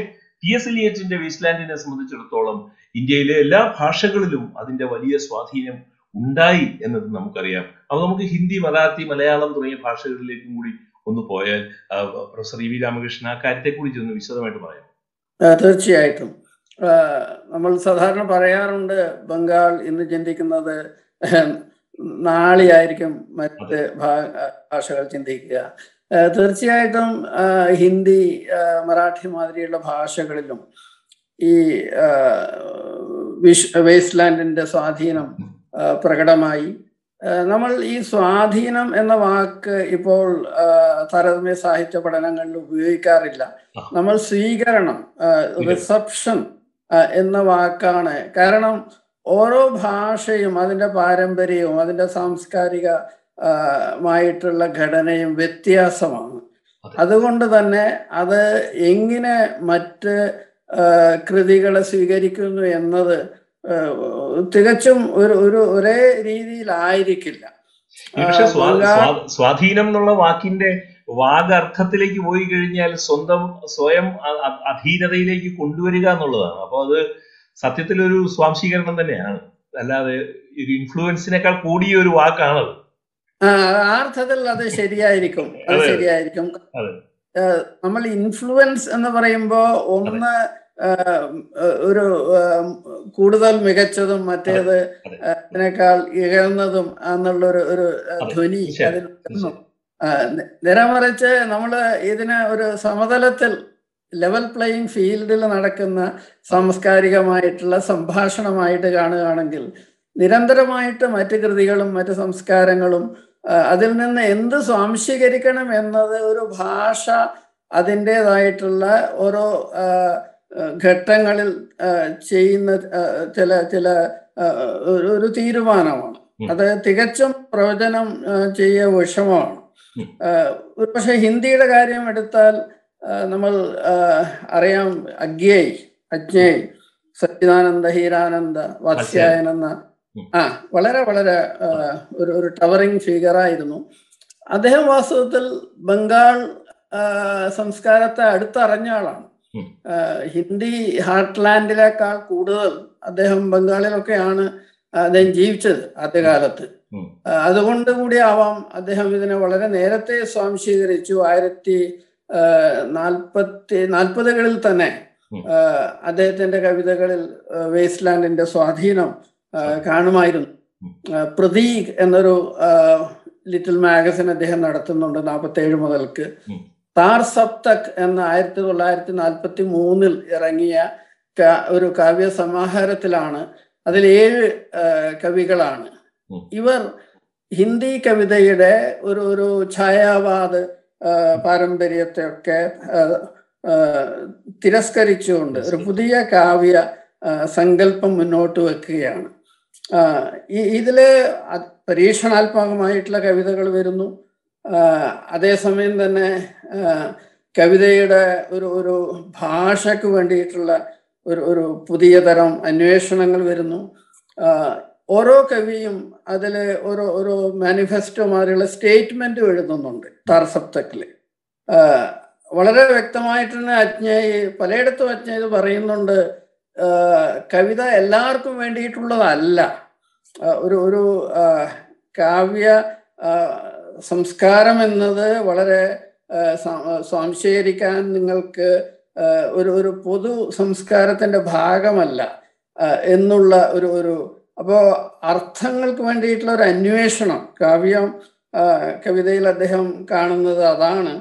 ടി എസ് എലിയറ്റിന്റെ വേസ്റ്റ്ലാൻഡിനെ സംബന്ധിച്ചിടത്തോളം ഇന്ത്യയിലെ എല്ലാ ഭാഷകളിലും അതിന്റെ വലിയ സ്വാധീനം ഉണ്ടായി എന്നത് നമുക്കറിയാം. അപ്പൊ നമുക്ക് ഹിന്ദി മറാത്തി മലയാളം തുടങ്ങിയ ഭാഷകളിലേക്കും കൂടി ഒന്ന് പോയാൽ പ്രൊഫസർ ഇ വി രാമകൃഷ്ണൻ ആ കാര്യത്തെ കുറിച്ച് ഒന്ന് വിശദമായിട്ട് പറയാം. തീർച്ചയായിട്ടും. നമ്മൾ സാധാരണ പറയാറുണ്ട് ബംഗാൾ ഇന്ന് ചിന്തിക്കുന്നത് നാളെയായിരിക്കും മറ്റ് ഭാഷകൾ ചിന്തിക്കുക. തീർച്ചയായിട്ടും ഹിന്ദി മറാഠി മാതിരിയുള്ള ഭാഷകളിലും ഈ വേസ്റ്റ് വിഷ് വേസ്റ്റ്ലാൻഡിന്റെ സ്വാധീനം പ്രകടമായി. നമ്മൾ ഈ സ്വാധീനം എന്ന വാക്ക് ഇപ്പോൾ താരതമ്യ സാഹിത്യ പഠനങ്ങളിൽ ഉപയോഗിക്കാറില്ല. നമ്മൾ സ്വീകരണം റിസപ്ഷൻ എന്ന വാക്കാണ്. കാരണം ഓരോ ഭാഷയും അതിന്റെ പാരമ്പര്യവും അതിന്റെ സാംസ്കാരിക മായിട്ടുള്ള ഘടനയും വ്യത്യാസമാണ്. അതുകൊണ്ട് തന്നെ അത് എങ്ങനെ മറ്റ് കൃതികളെ സ്വീകരിക്കുന്നു എന്നത് തികച്ചും ഒരു ഒരു ഒരേ രീതിയിലായിരിക്കില്ല. പക്ഷെ സ്വാധീനം എന്നുള്ള വാക്കിന്റെ വാഗർത്ഥത്തിലേക്ക് പോയി കഴിഞ്ഞാൽ സ്വന്തം സ്വയം അധീനതയിലേക്ക് കൊണ്ടുവരിക എന്നുള്ളതാണ്. അപ്പൊ അത് സത്യത്തിൽ ഒരു സ്വാംശീകരണം തന്നെയാണ് അല്ലാതെ ഒരു ഇൻഫ്ലുവൻസിനേക്കാൾ കൂടിയ ഒരു വാക്കാണത് ആ, അർത്ഥത്തിൽ അത് ശരിയായിരിക്കും അത്. ശരിയായിരിക്കും. നമ്മൾ ഇൻഫ്ലുവൻസ് എന്ന് പറയുമ്പോൾ ഒന്ന് ഒരു കൂടുതൽ മികച്ചതും മറ്റേത് അതെ. അതിനേക്കാൾ ഇകഴ്ന്നതും എന്നുള്ളൊരു ഒരു ധ്വനി അതിൽ നിരമറിച്ച് നമ്മൾ ഇതിനെ ഒരു സമതലത്തിൽ ലെവൽ പ്ലേയിങ് ഫീൽഡിൽ നടക്കുന്ന സാംസ്കാരികമായിട്ടുള്ള സംഭാഷണമായിട്ട് കാണുകയാണെങ്കിൽ നിരന്തരമായിട്ട് മറ്റ് കൃതികളും മറ്റ് സംസ്കാരങ്ങളും അതിൽ നിന്ന് എന്ത് സ്വാംശീകരിക്കണം എന്നത് ഒരു ഭാഷ അതിന്റെതായിട്ടുള്ള ഓരോ ഘട്ടങ്ങളിൽ ചെയ്യുന്ന ചില ചില ഒരു തീരുമാനമാണ്. അത് തികച്ചും പ്രവചനം ചെയ്യ വിഷമമാണ്. പക്ഷെ ഹിന്ദിയുടെ കാര്യം എടുത്താൽ നമ്മൾ അറിയാം അഗ്യേയ് അജ്ഞേയ് സച്ചിദാനന്ദ ഹീരാനന്ദ വാത്സ്യായൻ എന്ന ആ വളരെ വളരെ ഒരു ഒരു ടവറിങ് ഫിഗറായിരുന്നു അദ്ദേഹം വാസ്തവത്തിൽ ബംഗാൾ സംസ്കാരത്തെ അടുത്തറിഞ്ഞ ആളാണ്. ഹിന്ദി ഹാർട്ട് ഹിന്ദി ഹാർട്ട്ലാൻഡിനേക്കാൾ കൂടുതൽ അദ്ദേഹം ബംഗാളിലൊക്കെയാണ് അദ്ദേഹം ജീവിച്ചത് ആദ്യകാലത്ത്. അതുകൊണ്ട് കൂടി ആവാം അദ്ദേഹം ഇതിനെ വളരെ നേരത്തെ സ്വാംശീകരിച്ചു. ആയിരത്തി നാൽപ്പത്തി നാൽപ്പതുകളിൽ തന്നെ അദ്ദേഹത്തിന്റെ കവിതകളിൽ വേസ്റ്റ് ലാൻഡിന്റെ സ്വാധീനം കാണുമായിരുന്നു. പ്രതീക് എന്നൊരു ലിറ്റിൽ മാഗസിൻ അദ്ദേഹം നടത്തുന്നുണ്ട് നാൽപ്പത്തി ഏഴ് മുതൽക്ക്. താർ സപ്തക് എന്ന ആയിരത്തി തൊള്ളായിരത്തി നാൽപ്പത്തി മൂന്നിൽ ഇറങ്ങിയ ഒരു കാവ്യ സമാഹാരത്തിലാണ് അതിൽ ഏഴ് കവികളാണ്. ഇവർ ഹിന്ദി കവിതയുടെ ഒരു ഒരു ഛായാവാദ പാരമ്പര്യത്തെയൊക്കെ തിരസ്കരിച്ചുകൊണ്ട് ഒരു പുതിയ കാവ്യ സങ്കല്പം മുന്നോട്ട് വെക്കുകയാണ്. ഈ ഇതിൽ പരീക്ഷണാത്മകമായിട്ടുള്ള കവിതകൾ വരുന്നു. അതേസമയം തന്നെ കവിതയുടെ ഒരു ഒരു ഭാഷയ്ക്ക് വേണ്ടിയിട്ടുള്ള ഒരു ഒരു പുതിയ തരം അന്വേഷണങ്ങൾ വരുന്നു. ഓരോ കവിയും അതിൽ ഓരോ ഓരോ മാനിഫെസ്റ്റോ മാതിരിയുള്ള സ്റ്റേറ്റ്മെന്റ് എഴുതുന്നുണ്ട് താർസപ്തക്കിൽ വളരെ വ്യക്തമായിട്ട് തന്നെ അജ്ഞായി പലയിടത്തും അജ്ഞായി പറയുന്നുണ്ട്. കവിത എല്ലാവർക്കും വേണ്ടിയിട്ടുള്ളതല്ല. ഒരു ഒരു കാവ്യ സംസ്കാരം എന്നത് വളരെ സ്വാംശീകരിക്കാൻ നിങ്ങൾക്ക് ഒരു ഒരു പൊതു സംസ്കാരത്തിന്റെ ഭാഗമല്ല എന്നുള്ള ഒരു ഒരു അപ്പോ അർത്ഥങ്ങൾക്ക് വേണ്ടിയിട്ടുള്ള ഒരു അന്വേഷണം കാവ്യം കവിതയിൽ അദ്ദേഹം കാണുന്നത് അതാണ്.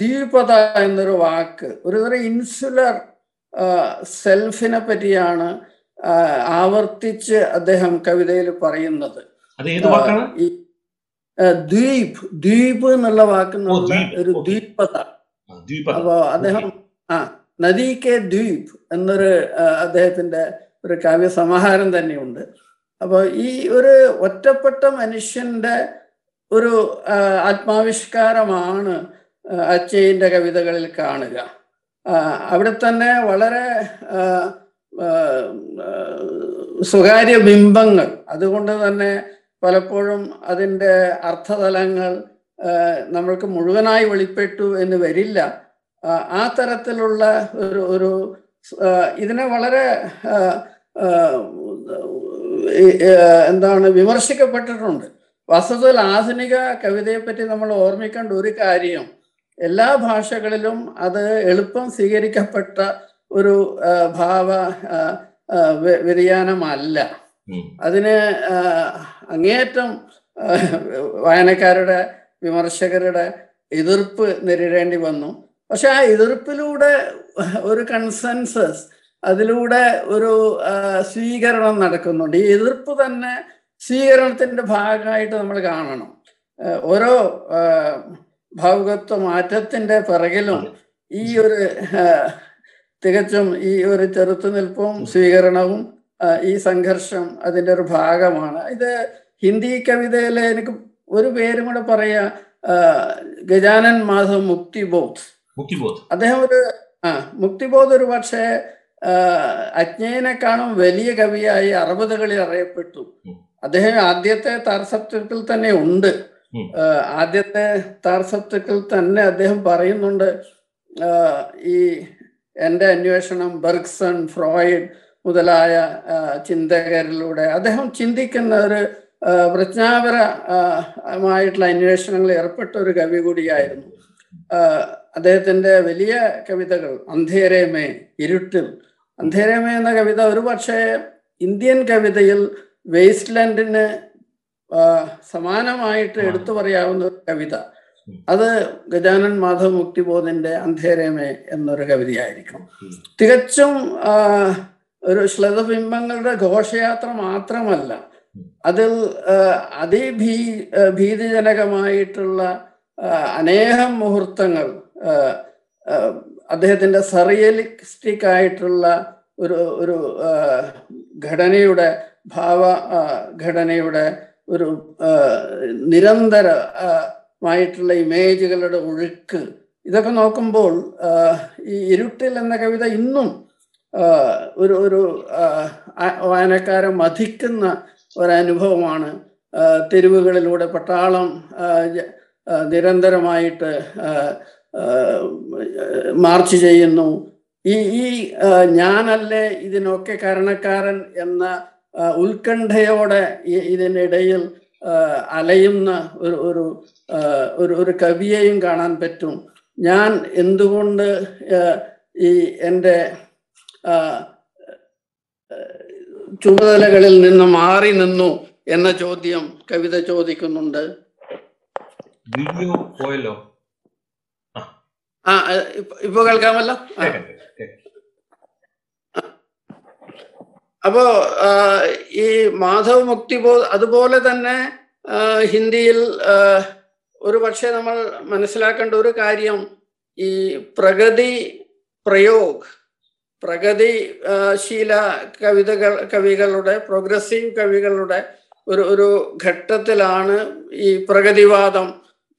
ദ്വീപത എന്നൊരു വാക്ക് ഒരു തരം ഇൻസുലർ സെൽഫിനെ പറ്റിയാണ് ആവർത്തിച്ച് അദ്ദേഹം കവിതയിൽ പറയുന്നത്. ദ്വീപ് ദ്വീപ് എന്നുള്ള വാക്ക് ഒരു ദ്വീപത. അപ്പോ അദ്ദേഹം ആ നദി കെ ദ്വീപ് എന്നൊരു അദ്ദേഹത്തിന്റെ ഒരു കാവ്യസമാഹാരം തന്നെയുണ്ട്. അപ്പോൾ ഈ ഒരു ഒറ്റപ്പെട്ട മനുഷ്യന്റെ ഒരു ആത്മാവിഷ്കാരമാണ് അച്ചയിന്റെ കവിതകളിൽ കാണുക. അവിടെ തന്നെ വളരെ സ്വകാര്യ ബിംബങ്ങൾ അതുകൊണ്ട് തന്നെ പലപ്പോഴും അതിന്റെ അർത്ഥതലങ്ങൾ നമ്മൾക്ക് മുഴുവനായി വെളിപ്പെട്ടു എന്ന് വരില്ല. ആ, തരത്തിലുള്ള ഒരു ഒരു ഇതിനെ വളരെ എന്താണ് വിമർശിക്കപ്പെട്ടിട്ടുണ്ട്. വസ്തുതയിൽ ആധുനിക കവിതയെപ്പറ്റി നമ്മൾ ഓർമ്മിക്കേണ്ട ഒരു കാര്യം എല്ലാ ഭാഷകളിലും അത് എളുപ്പം സ്വീകരിക്കപ്പെട്ട ഒരു ഭാവ വ്യതിയാനമല്ല. അതിന് അങ്ങേയറ്റം വായനക്കാരുടെ വിമർശകരുടെ എതിർപ്പ് നേരിടേണ്ടി വന്നു. പക്ഷെ ആ എതിർപ്പിലൂടെ ഒരു കൺസെൻസസ് അതിലൂടെ ഒരു സ്വീകരണം നടക്കുന്നുണ്ട്. ഈ എതിർപ്പ് തന്നെ സ്വീകരണത്തിന്റെ ഭാഗമായിട്ട് നമ്മൾ കാണണം. ഓരോ ഭൗകത്വ ഭാവുകത്വ മാറ്റത്തിന്റെ പിറകിലും ഈ ഒരു തികച്ചും ഈ ഒരു ചെറുത്തുനിൽപ്പും സ്വീകരണവും ഈ സംഘർഷം അതിന്റെ ഒരു ഭാഗമാണ്. ഇത് ഹിന്ദി കവിതയിലെ എനിക്ക് ഒരു പേരും കൂടെ പറയാ ഗജാനൻ മാധവ് മുക്തിബോധ്. അദ്ദേഹം ഒരു ആ മുക്തിബോധ് ഒരു പക്ഷേ ആ, അജ്ഞേയനെക്കാളും വലിയ കവിയായി അറുപതുകളിൽ അറിയപ്പെട്ടു. അദ്ദേഹം ആദ്യത്തെ താർസപ്തത്തിൽ തന്നെ ഉണ്ട്. ആദ്യത്തെ താർസപ്തത്തിൽ തന്നെ അദ്ദേഹം പറയുന്നുണ്ട് ഈ എന്റെ അന്വേഷണം ബെർഗ്സൺ ഫ്രോയിഡ് മുതലായ ചിന്തകരിലൂടെ അദ്ദേഹം ചിന്തിക്കുന്ന ഒരു പ്രജ്ഞാപരമായിട്ടുള്ള അന്വേഷണങ്ങളിൽ ഏർപ്പെട്ട ഒരു കവി കൂടിയായിരുന്നു. അദ്ദേഹത്തിന്റെ വലിയ കവിതകൾ അന്ധേരേമേ ഇരുട്ടിൽ അന്ധേരേമേ എന്ന കവിത ഒരു പക്ഷേ ഇന്ത്യൻ കവിതയിൽ വേസ്റ്റ്ലാൻഡിന് ലാൻഡിന് സമാനമായിട്ട് എടുത്തു പറയാവുന്ന ഒരു കവിത. അത് ഗജാനൻ മാധവ് മുക്തിബോധിന്റെ അന്ധേരമേ എന്നൊരു കവിതയായിരിക്കും. തികച്ചും ആ, ഒരു ശ്ലതബിംബങ്ങളുടെ ഘോഷയാത്ര മാത്രമല്ല അതിൽ അതിഭീ ഭീതിജനകമായിട്ടുള്ള അനേകം മുഹൂർത്തങ്ങൾ അദ്ദേഹത്തിന്റെ സറിയലിസ്റ്റിക് ആയിട്ടുള്ള ഒരു ഒരു ഘടനയുടെ ഭാവ ഘടനയുടെ ഒരു നിരന്തരമായിട്ടുള്ള നിരന്തര മായിട്ടുള്ള ഇമേജുകളുടെ ഒഴുക്ക്. ഇതൊക്കെ നോക്കുമ്പോൾ ഈ ഇരുട്ടിൽ എന്ന കവിത ഇന്നും ഒരു ഒരു വായനക്കാരെ മതിക്കുന്ന ഒരനുഭവമാണ്. തെരുവുകളിലൂടെ പട്ടാളം നിരന്തരമായിട്ട് മാർച്ച് ചെയ്യുന്നു. ഈ ഈ ഞാനല്ലേ ഇതിനൊക്കെ കാരണക്കാരൻ എന്ന ഉത്കണ്ഠയോടെ ഇതിനിടയിൽ അലയുന്ന ഒരു ഒരു ഒരു ഒരു കവിയെയും കാണാൻ പറ്റും. ഞാൻ എന്തുകൊണ്ട് ഈ എന്റെ ചുമതലകളിൽ നിന്ന് മാറി നിന്നു എന്ന ചോദ്യം കവിത ചോദിക്കുന്നുണ്ട്. വീഡിയോ പോയല്ലോ ആ ഇപ്പൊ- കേൾക്കാമല്ലോ. അപ്പോ ഈ മാധവ് മുക്തിബോധ് അതുപോലെ തന്നെ ഹിന്ദിയിൽ ഒരു പക്ഷേ നമ്മൾ മനസ്സിലാക്കേണ്ട ഒരു കാര്യം ഈ പ്രഗതി പ്രയോഗ് പ്രഗതി ശീല കവിതകൾ കവികളുടെ പ്രോഗ്രസീവ് കവികളുടെ ഒരു ഒരു ഘട്ടത്തിലാണ് ഈ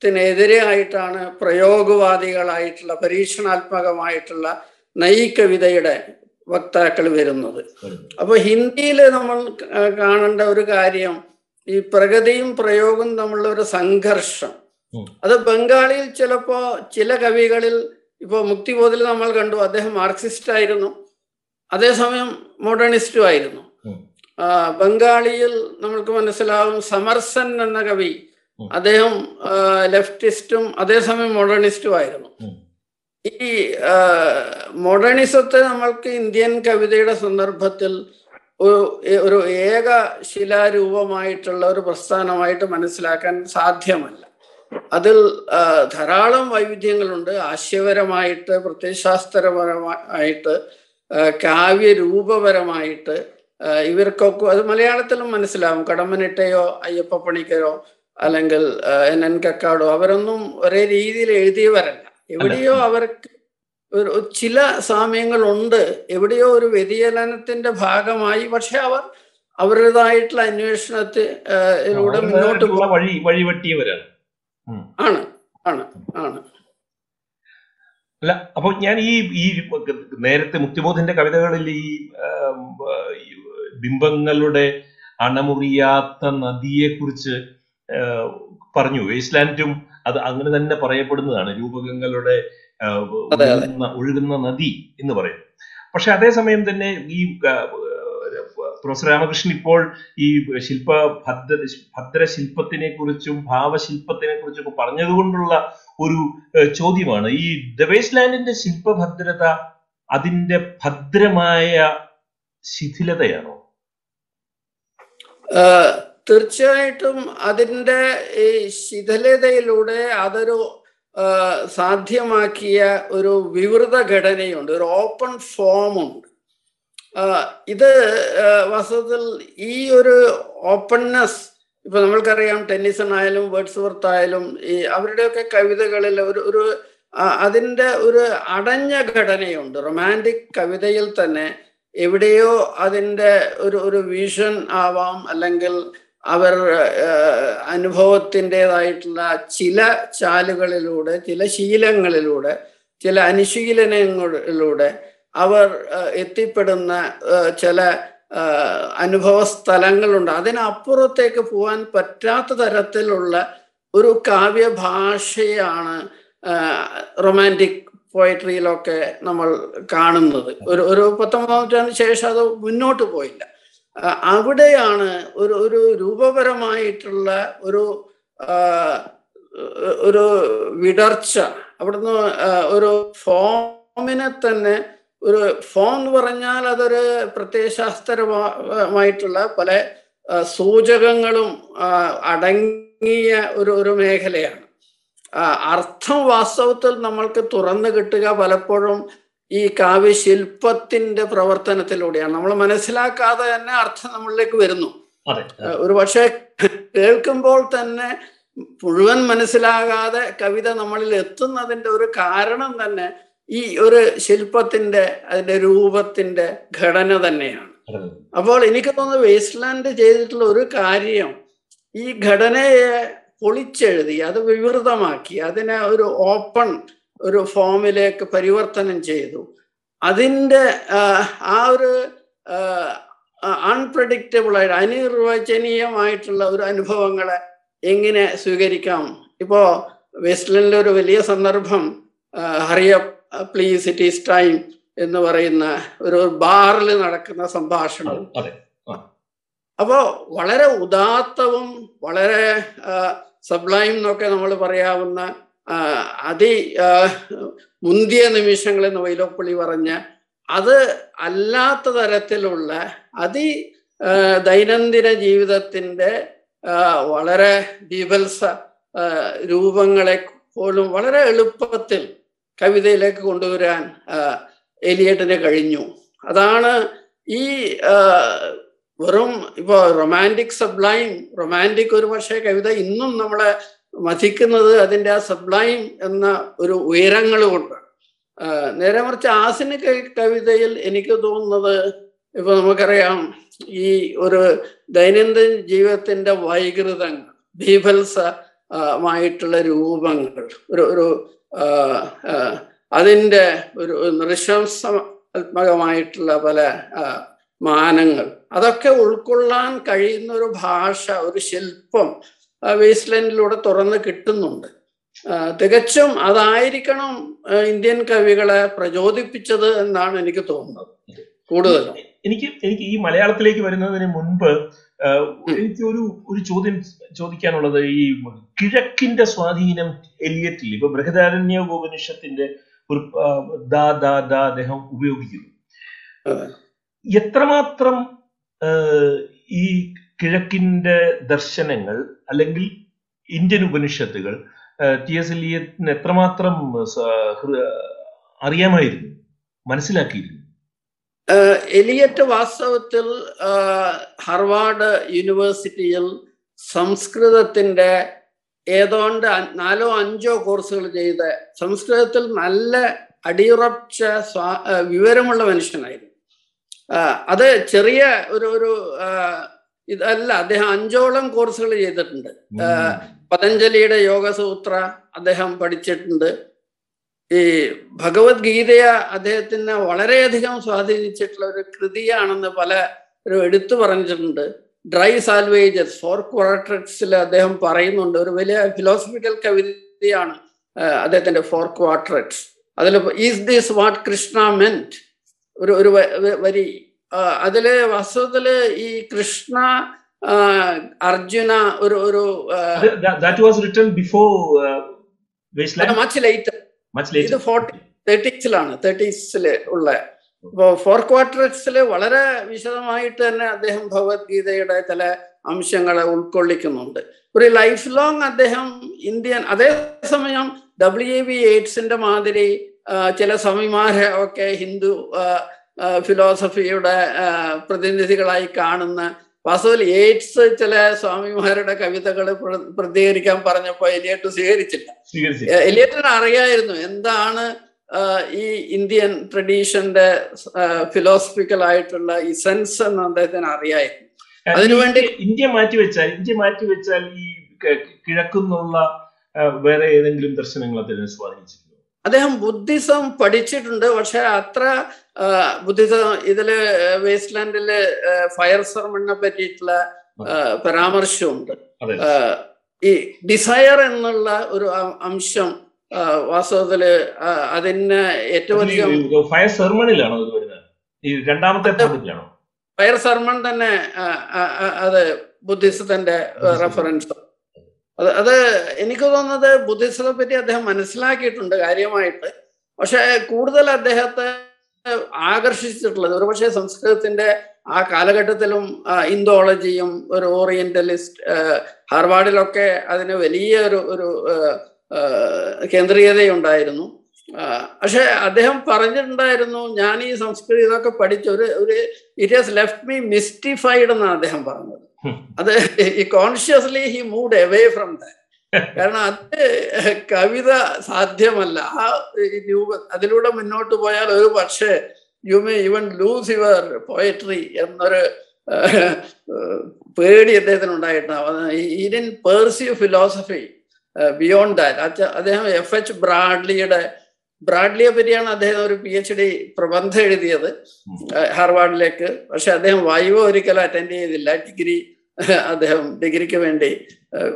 പ്രഗതിവാദത്തിനെതിരെ ആയിട്ടാണ് പ്രയോഗവാദികളായിട്ടുള്ള പരീക്ഷണാത്മകമായിട്ടുള്ള നയിക്കവിതയുടെ വക്താക്കൾ വരുന്നത് അപ്പൊ ഹിന്ദിയിൽ നമ്മൾ കാണേണ്ട ഒരു കാര്യം ഈ പ്രഗതിയും പ്രയോഗവും തമ്മിലുള്ള ഒരു സംഘർഷം അത് ബംഗാളിൽ ചിലപ്പോ ചില കവികളിൽ ഇപ്പോ മുക്തിബോധിൽ നമ്മൾ കണ്ടു അദ്ദേഹം മാർക്സിസ്റ്റ് ആയിരുന്നു അതേസമയം മോഡേണിസ്റ്റും ആയിരുന്നു. ബംഗാളിയിൽ നമ്മൾക്ക് മനസ്സിലാവും സമർസൻ എന്ന കവി. അദ്ദേഹം ലെഫ്റ്റിസ്റ്റും അതേസമയം മോഡേണിസ്റ്റും ആയിരുന്നു. ഈ മോഡേണിസത്തെ നമ്മൾക്ക് ഇന്ത്യൻ കവിതയുടെ സന്ദർഭത്തിൽ ഒരു ഏക ശിലാരൂപമായിട്ടുള്ള ഒരു പ്രസ്ഥാനമായിട്ട് മനസ്സിലാക്കാൻ സാധ്യമല്ല. അതിൽ ധാരാളം വൈവിധ്യങ്ങളുണ്ട്. ആശയപരമായിട്ട് പ്രത്യയശാസ്ത്രപരമായിട്ട് കാവ്യരൂപപരമായിട്ട് ഇവർക്കൊക്കെ അത് മലയാളത്തിലും മനസ്സിലാവും. കടമ്മനിട്ടയോ അയ്യപ്പ പണിക്കരോ അല്ലെങ്കിൽ എൻ എൻ കക്കാടോ അവരൊന്നും ഒരേ രീതിയിൽ എഴുതിയവരല്ല. എവിടെയോ അവർക്ക് ഒരു ചില സാമ്യങ്ങളുണ്ട്. എവിടെയോ ഒരു വ്യതിചലനത്തിന്റെ ഭാഗമായി. പക്ഷെ അവർ അവരുടേതായിട്ടുള്ള അന്വേഷണത്തിലൂടെ മുന്നോട്ട് വഴി വഴിവെട്ടിയവരാണ്. ആണ് ആണ് ആണ്. അല്ല അപ്പൊ ഞാൻ ഈ ഈ നേരത്തെ മുക്തിബോധന്റെ കവിതകളിൽ ഈ ഈ ബിംബങ്ങളുടെ അണമുറിയാത്ത നദിയെ കുറിച്ച് പറഞ്ഞു. വേസ്റ്റ്ലാൻഡും അത് അങ്ങനെ തന്നെ പറയപ്പെടുന്നതാണ്. രൂപകങ്ങളുടെ. ഒഴുകുന്ന നദി എന്ന് പറയുന്നത്. പക്ഷെ അതേസമയം തന്നെ ഈ പ്രൊഫസർ രാമകൃഷ്ണൻ ഇപ്പോൾ ഈ ശില്പ ഭദ്ര ഭദ്രശില്പത്തിനെ കുറിച്ചും ഭാവശില്പത്തിനെ കുറിച്ചും ഒക്കെ പറഞ്ഞതുകൊണ്ടുള്ള ഒരു ചോദ്യമാണ്. ഈ ദ വേസ്റ്റ്ലാൻഡിന്റെ ശില്പഭദ്രത അതിന്റെ ഭദ്രമായ ശിഥിലതയാണോ? തീർച്ചയായിട്ടും അതിന്റെ ഈ ശിഥിലതയിലൂടെ അതൊരു സാധ്യമാക്കിയ ഒരു വിവൃത ഘടനയുണ്ട് ഒരു ഓപ്പൺ ഫോമുണ്ട്. ഇത് വാസ്തവത്തിൽ ഈ ഒരു ഓപ്പൺനെസ് ഇപ്പൊ നമ്മൾക്കറിയാം ടെന്നീസൺ ആയാലും വേർഡ്സ് വർത്ത് ആയാലും ഈ അവരുടെയൊക്കെ കവിതകളിൽ ഒരു ഒരു അതിന്റെ ഒരു അടഞ്ഞ ഘടനയുണ്ട്. റൊമാന്റിക് കവിതയിൽ തന്നെ എവിടെയോ അതിന്റെ ഒരു ഒരു വിഷൻ ആവാം അല്ലെങ്കിൽ അവർ അനുഭവത്തിന്റെതായിട്ടുള്ള ചില ചാലുകളിലൂടെ ചില ശീലങ്ങളിലൂടെ ചില അനുശീലനങ്ങളിലൂടെ അവർ എത്തിപ്പെടുന്ന ചില അനുഭവ സ്ഥലങ്ങളുണ്ട്. അതിനപ്പുറത്തേക്ക് പോകാൻ പറ്റാത്ത തരത്തിലുള്ള ഒരു കാവ്യഭാഷയാണ് റൊമാന്റിക് പോയട്രിയിലൊക്കെ നമ്മൾ കാണുന്നത്. ഒരു ഒരു പത്തൊമ്പതാം നൂറ്റാണ്ടിന് ശേഷം അത് മുന്നോട്ട് പോയില്ല. അവിടെയാണ് ഒരു ഒരു രൂപപരമായിട്ടുള്ള ഒരു ഒരു വിടർച്ച. അവിടുന്ന് ഒരു ഫോമിനെ തന്നെ ഒരു ഫോം എന്ന് പറഞ്ഞാൽ അതൊരു പ്രത്യയശാസ്ത്രമായിട്ടുള്ള പല സൂചകങ്ങളും അടങ്ങിയ ഒരു ഒരു മേഖലയാണ്. അർത്ഥം വാസ്തവത്തിൽ നമ്മൾക്ക് തുറന്നു കിട്ടുക പലപ്പോഴും ഈ കാവ്യശില്പത്തിന്റെ പ്രവർത്തനത്തിലൂടെയാണ്. നമ്മൾ മനസ്സിലാക്കാതെ തന്നെ അർത്ഥം നമ്മളിലേക്ക് വരുന്നു. ഒരു പക്ഷേ കേൾക്കുമ്പോൾ തന്നെ മുഴുവൻ മനസ്സിലാകാതെ കവിത നമ്മളിൽ എത്തുന്നതിന്റെ ഒരു കാരണം തന്നെ ഈ ഒരു ശില്പത്തിന്റെ അതിന്റെ രൂപത്തിന്റെ ഘടന തന്നെയാണ്. അപ്പോൾ എനിക്ക് തോന്നുന്നു വേസ്റ്റ്ലാൻഡ് ചെയ്തിട്ടുള്ള ഒരു കാര്യം ഈ ഘടനയെ പൊളിച്ചെഴുതി അത് വിവൃതമാക്കി അതിനെ ഒരു ഓപ്പൺ ഒരു ഫോമിലേക്ക് പരിവർത്തനം ചെയ്തു. അതിന്റെ ആ, ഒരു അൺപ്രഡിക്റ്റബിൾ ആയിട്ട് അനിർവചനീയമായിട്ടുള്ള ഒരു അനുഭവങ്ങളെ എങ്ങനെ സ്വീകരിക്കാം? ഇപ്പോൾ വെസ്റ്റ്ലൻഡിലെ ഒരു വലിയ സന്ദർഭം hurry up please it is time എന്ന് പറയുന്ന ഒരു ബാറിൽ നടക്കുന്ന സംഭാഷണം. അപ്പോൾ വളരെ ഉദാത്തവും വളരെ സബ്ലൈം എന്നൊക്കെ നമ്മൾ പറയാവുന്ന അതി മുന്തിയ നിമിഷങ്ങൾ എന്ന് വൈലോപ്പള്ളി പറഞ്ഞ അത് അല്ലാത്ത തരത്തിലുള്ള അതി ദൈനംദിന ജീവിതത്തിന്റെ വളരെ ബീഭത്സ രൂപങ്ങളെ പോലും വളരെ എളുപ്പത്തിൽ കവിതയിലേക്ക് കൊണ്ടുവരാൻ എലിയട്ടിന് കഴിഞ്ഞു. അതാണ് ഈ വെറും ഇപ്പോൾ റൊമാന്റിക് സബ്ലൈം റൊമാന്റിക് ഒരു പക്ഷേ കവിത ഇന്നും നമ്മളെ മതിക്കുന്നത് അതിന്റെ ആ സബ്ലൈം എന്ന ഒരു ഉയരങ്ങൾ കൊണ്ട് നേരെ മറിച്ച് ആസിന് കവിതയിൽ എനിക്ക് തോന്നുന്നത് ഇപ്പൊ നമുക്കറിയാം ഈ ഒരു ദൈനംദിന ജീവിതത്തിന്റെ വൈകൃതങ്ങൾ ബീഭത്സ മായിട്ടുള്ള രൂപങ്ങൾ ഒരു ഒരു അതിന്റെ ഒരു നൃശംസാത്മകമായിട്ടുള്ള പല മാനങ്ങൾ. അതൊക്കെ ഉൾക്കൊള്ളാൻ കഴിയുന്ന ഒരു ഭാഷ ഒരു ശില്പം വേസ്റ്റ്ലാൻഡിലൂടെ തുറന്ന് കിട്ടുന്നുണ്ട്. തികച്ചും അതായിരിക്കണം ഇന്ത്യൻ കവികളെ പ്രചോദിപ്പിച്ചത് എന്നാണ് എനിക്ക് തോന്നുന്നത്. കൂടുതലും. എനിക്ക് എനിക്ക് ഈ മലയാളത്തിലേക്ക് വരുന്നതിന് മുൻപ് എനിക്ക് ഒരു ഒരു ചോദ്യം ചോദിക്കാനുള്ളത് ഈ കിഴക്കിന്റെ സ്വാധീനം എലിയറ്റിൽ ഇപ്പൊ ബൃഹദാരണ്യ ഉപനിഷത്തിന്റെ ഒരു ദാ ദാ ദാ അദ്ദേഹം ഉപയോഗിക്കുന്നു. എത്രമാത്രം ഈ കിഴക്കിന്റെ ദർശനങ്ങൾ അല്ലെങ്കിൽ ഇന്ത്യൻ ഉപനിഷത്തുകൾ ടി എസ് എലിയറ്റിന് എത്രമാത്രം അറിയാമായിരുന്നു മനസ്സിലാക്കിയിരുന്നു? എലിയറ്റ് വാസ്തവത്തിൽ ഹർവാർഡ് യൂണിവേഴ്സിറ്റിയിൽ സംസ്കൃതത്തിന്റെ ഏതാണ്ട് നാലോ അഞ്ചോ കോഴ്സുകൾ ചെയ്ത് സംസ്കൃതത്തിൽ നല്ല അടിയുറച്ച വിവരമുള്ള മനുഷ്യനായിരുന്നു. അത് ചെറിയ ഒരു ഒരു ഇതല്ല അദ്ദേഹം അഞ്ചോളം കോഴ്സുകൾ ചെയ്തിട്ടുണ്ട്. പതഞ്ജലിയുടെ യോഗസൂത്ര അദ്ദേഹം പഠിച്ചിട്ടുണ്ട്. ഈ ഭഗവത്ഗീതയെ അദ്ദേഹത്തിന് വളരെയധികം സ്വാധീനിച്ചിട്ടുള്ള ഒരു കൃതിയാണെന്ന് പല ഒരു എടുത്തു പറഞ്ഞിട്ടുണ്ട്. ഡ്രൈ സാൽവേജസ് ഫോർ ക്വാർട്ടർസിൽ അദ്ദേഹം പറയുന്നുണ്ട്. ഒരു വലിയ ഫിലോസഫിക്കൽ കവിതയാണ് അദ്ദേഹത്തിന്റെ ഫോർ ക്വാർട്ടർസ് അതിൽ is this what Krishna meant ഒരു ഒരു വരി. അതിൽ വാസ്തവത്തിൽ ഈ കൃഷ്ണ അർജുന ഒരു ഒരു that was return before much later much ഇത് ലേറ്റർ ഫോർട്ടി തേർട്ടീസിലാണ് തേർട്ടീസിൽ ഉള്ള ഫോർ ക്വാർട്ടേഴ്സിൽ വളരെ വിശദമായിട്ട് തന്നെ അദ്ദേഹം ഭഗവത്ഗീതയുടെ ചില അംശങ്ങളെ ഉൾക്കൊള്ളിക്കുന്നുണ്ട്. ഒരു ലൈഫ് ലോങ് അദ്ദേഹം ഇന്ത്യൻ അതേസമയം ഡബ്ല്യു ബി എയ്ഡ്സിന്റെ മാതിരി ചില സ്വാമിമാരെ ഒക്കെ ഹിന്ദു ഫിലോസഫിയുടെ പ്രതിനിധികളായി കാണുന്ന വാസ്തവത്തിൽ എയ്ഡ്സ് ചില സ്വാമിമാരുടെ കവിതകൾ പ്രതികരിക്കാൻ പറഞ്ഞപ്പോൾ എലിയട്ട് സ്വീകരിച്ചില്ല. സ്വീകരിച്ചു എലിയറ്റിന് അറിയായിരുന്നു എന്താണ് ഈ ഇന്ത്യൻ ട്രഡീഷന്റെ ഫിലോസഫിക്കൽ ആയിട്ടുള്ള ഈ സെൻസ് എന്ന് അദ്ദേഹത്തിന് അറിയായിരുന്നു. അതിനുവേണ്ടി- ഇന്ത്യ- മാറ്റി മാറ്റിവെച്ചാൽ ഇന്ത്യ മാറ്റിവെച്ചാൽ ഈ ക- കിഴക്കുന്നുള്ള വേറെ ഏതെങ്കിലും ദർശനങ്ങൾ അദ്ദേഹം സ്വാധീനിച്ചു അദ്ദേഹം ബുദ്ധിസം പഠിച്ചിട്ടുണ്ട് പക്ഷെ അത്ര ബുദ്ധിസം ഇതിൽ വേസ്റ്റ്ലാൻഡിൽ ഫയർ സർമണിനെ പറ്റിയിട്ടുള്ള പരാമർശമുണ്ട് ഈ ഡിസയർ എന്നുള്ള ഒരു അംശം വാസ്തവത്തിൽ അതിന് ഏറ്റവും അധികം ഫയർ സെർമണിലാണോ ഈ രണ്ടാമത്തെ ഫയർ സർമൺ തന്നെ അത് ബുദ്ധിസത്തിന്റെ. റെഫറൻസ്. അത് അത് എനിക്ക് തോന്നുന്നത് ബുദ്ധിസത്തെ പറ്റി അദ്ദേഹം മനസ്സിലാക്കിയിട്ടുണ്ട് കാര്യമായിട്ട്. പക്ഷെ കൂടുതൽ അദ്ദേഹത്തെ ആകർഷിച്ചിട്ടുള്ളത്. ഒരുപക്ഷെ സംസ്കൃതത്തിന്റെ ആ കാലഘട്ടത്തിലും ഇന്തോളജിയും ഒരു ഓറിയന്റലിസ്റ്റ് ഹാർവാർഡിലൊക്കെ അതിന് വലിയ ഒരു ഒരു കേന്ദ്രീയതയുണ്ടായിരുന്നു. പക്ഷെ അദ്ദേഹം പറഞ്ഞിട്ടുണ്ടായിരുന്നു ഞാൻ ഈ സംസ്കൃതി ഇതൊക്കെ പഠിച്ച ഒരു ഒരു it has left me mystified എന്നാണ് അദ്ദേഹം പറഞ്ഞത്. അത് ഈ consciously he moved away from that കാരണം അത് കവിത സാധ്യമല്ല. ആ ഈ രൂപ അതിലൂടെ മുന്നോട്ട് പോയാൽ ഒരു പക്ഷേ you may even lose your poetry എന്നൊരു പേടി അദ്ദേഹത്തിന് ഉണ്ടായിട്ടുണ്ടാവും. ഈഡിൻ പേഴ്സ്യൂ ഫിലോസഫി ബിയോണ്ട് ദാറ്റ് അദ്ദേഹം എഫ് എച്ച് ബ്രാഡ്ലിയുടെ ബ്രാഡ്ലിയെ പറ്റിയാണ് അദ്ദേഹം ഒരു പി എച്ച് ഡി പ്രബന്ധം എഴുതിയത് ഹാർവാർഡിലേക്ക്. പക്ഷെ അദ്ദേഹം വൈവ ഒരിക്കലും അറ്റൻഡ് ചെയ്തില്ല. ഡിഗ്രി അദ്ദേഹം ഡിഗ്രിക്ക് വേണ്ടി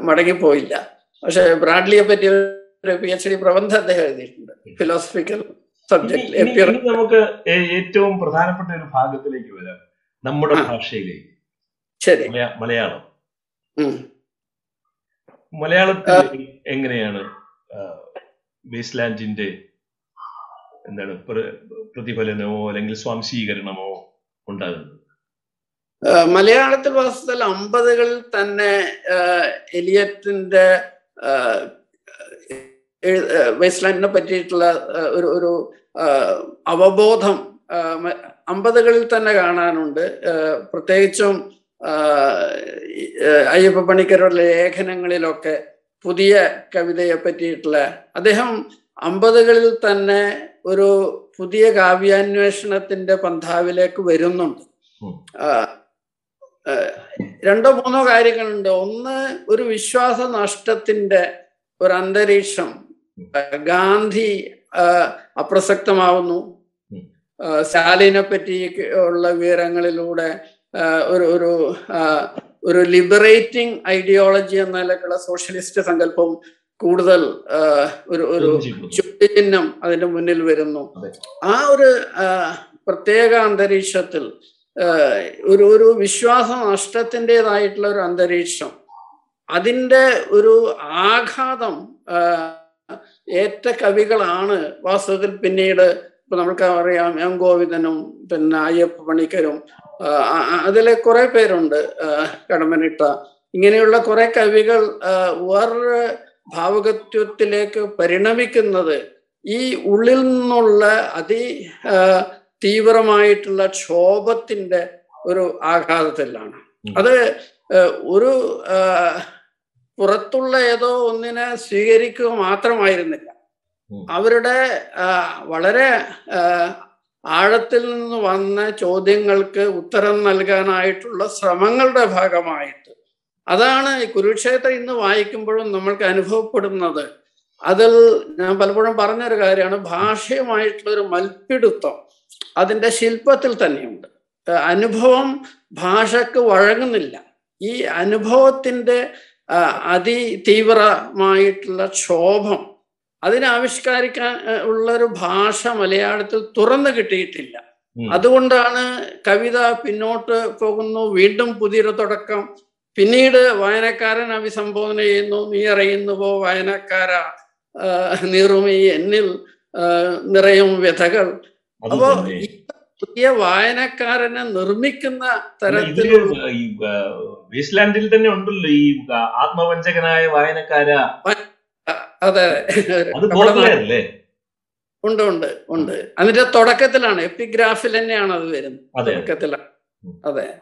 മടങ്ങിപ്പോയില്ല. പക്ഷെ ബ്രാഡ്ലിയെ പറ്റി ഒരു പി എച്ച് ഡി പ്രബന്ധം അദ്ദേഹം എഴുതിയിട്ടുണ്ട്. ഫിലോസഫിക്കൽ സബ്ജക്റ്റ് സബ്ജക്ട് നമുക്ക് ഏറ്റവും പ്രധാനപ്പെട്ട ഒരു ഭാഗത്തിലേക്ക് വരാം. നമ്മുടെ ഭാഷയിലേക്ക് ശരി. മലയാളം. മലയാളത്തിൽ എങ്ങനെയാണ് ബേസ്ലാൻഡിന്റെ എന്താണ് പ്രതിഫലനമോ അല്ലെങ്കിൽ സ്വാംശീകരണമോ ഉണ്ടാകുന്നത്? മലയാളത്തിൽ വാസ്തവത്തിൽ അമ്പതുകളിൽ തന്നെ എലിയറ്റിന്റെ വെസ്റ്റ്ലാൻഡിനെ പറ്റിയിട്ടുള്ള ഒരു ഒരു അവബോധം അമ്പതുകളിൽ തന്നെ കാണാനുണ്ട്. പ്രത്യേകിച്ചും അയ്യപ്പ പണിക്കരുടെ ലേഖനങ്ങളിലൊക്കെ പുതിയ കവിതയെ പറ്റിയിട്ടുള്ള അദ്ദേഹം അമ്പതുകളിൽ തന്നെ ഒരു പുതിയ കാവ്യാന്വേഷണത്തിന്റെ പന്ഥാവിലേക്ക് വരുന്നുണ്ട്. രണ്ടോ മൂന്നോ കാര്യങ്ങളുണ്ട് ഒന്ന് ഒരു വിശ്വാസ നഷ്ടത്തിന്റെ ഒരു അന്തരീക്ഷം ഗാന്ധി അപ്രസക്തമാവുന്നു. സ്റ്റാലിനെ പറ്റി ഉള്ള വിവരങ്ങളിലൂടെ ഒരു ഒരു ഒരു ലിബറേറ്റിംഗ് ഐഡിയോളജി എന്ന നിലക്കുള്ള സോഷ്യലിസ്റ്റ് സങ്കല്പം കൂടുതൽ ഒരു ഒരു. ചോദ്യചിഹ്നം അതിന്റെ മുന്നിൽ വരുന്നു ആ ഒരു പ്രത്യേക അന്തരീക്ഷത്തിൽ ഒരു ഒരു വിശ്വാസ നഷ്ടത്തിന്റെതായിട്ടുള്ള ഒരു അന്തരീക്ഷം. അതിന്റെ ഒരു ആഘാതം ഏറ്റ കവികളാണ് വാസ്തവത്തിൽ പിന്നീട് ഇപ്പൊ നമുക്ക് അറിയാം എം ഗോവിന്ദനും പിന്നെ അയ്യപ്പ പണിക്കരും അതിലെ കുറെ പേരുണ്ട് കടമനിട്ട ഇങ്ങനെയുള്ള കുറെ കവികൾ വേറൊരു ഭാവകത്വത്തിലേക്ക് പരിണമിക്കുന്നത് ഈ ഉള്ളിൽ നിന്നുള്ള അതി തീവ്രമായിട്ടുള്ള ക്ഷോഭത്തിന്റെ ഒരു ആഘാതത്തിലാണ്. അത് ഒരു പുറത്തുള്ള ഏതോ ഒന്നിനെ സ്വീകരിക്കുക മാത്രമായിരുന്നില്ല. അവരുടെ വളരെ ആഴത്തിൽ നിന്ന് വന്ന ചോദ്യങ്ങൾക്ക് ഉത്തരം നൽകാനായിട്ടുള്ള ശ്രമങ്ങളുടെ ഭാഗമായിട്ട്. അതാണ് ഈ കുരുക്ഷേത്രം ഇന്ന് വായിക്കുമ്പോഴും നമ്മൾക്ക് അനുഭവപ്പെടുന്നത്. അതിൽ ഞാൻ പലപ്പോഴും പറഞ്ഞൊരു കാര്യമാണ് ഭാഷയുമായിട്ടുള്ള ഒരു മൽപ്പിടുത്തം. അതിന്റെ ശില്പത്തിൽ തന്നെയുണ്ട്. അനുഭവം ഭാഷക്ക് വഴങ്ങുന്നില്ല. ഈ അനുഭവത്തിന്റെ അതിതീവ്രമായിട്ടുള്ള ക്ഷോഭം അതിനെ ഉള്ളൊരു ഭാഷ മലയാളത്തിൽ തുറന്നു കിട്ടിയിട്ടില്ല. അതുകൊണ്ടാണ് കവിത പിന്നോട്ട് പോകുന്നു വീണ്ടും പുതിയൊരു തുടക്കം. പിന്നീട് വായനക്കാരൻ അഭിസംബോധന ചെയ്യുന്നു നീ അറിയുന്നുവോ വായനക്കാര നീറുമി എന്നിൽ നിറയും വ്യഥകൾ അപ്പോ പുതിയ വായനക്കാരനെ നിർമ്മിക്കുന്ന തരത്തിൽ വേസ്റ്റ്ലാൻഡിൽ തന്നെ ഉണ്ടല്ലോ ഈ ആത്മവഞ്ചകനായ വായനക്കാര. അതെ. ഉണ്ട് ഉണ്ട് ഉണ്ട്. അതിന്റെ തുടക്കത്തിലാണ് എപ്പിഗ്രാഫിൽ തന്നെയാണ് അത് വരുന്നത്. തുടക്കത്തിലാണ്. അതെ.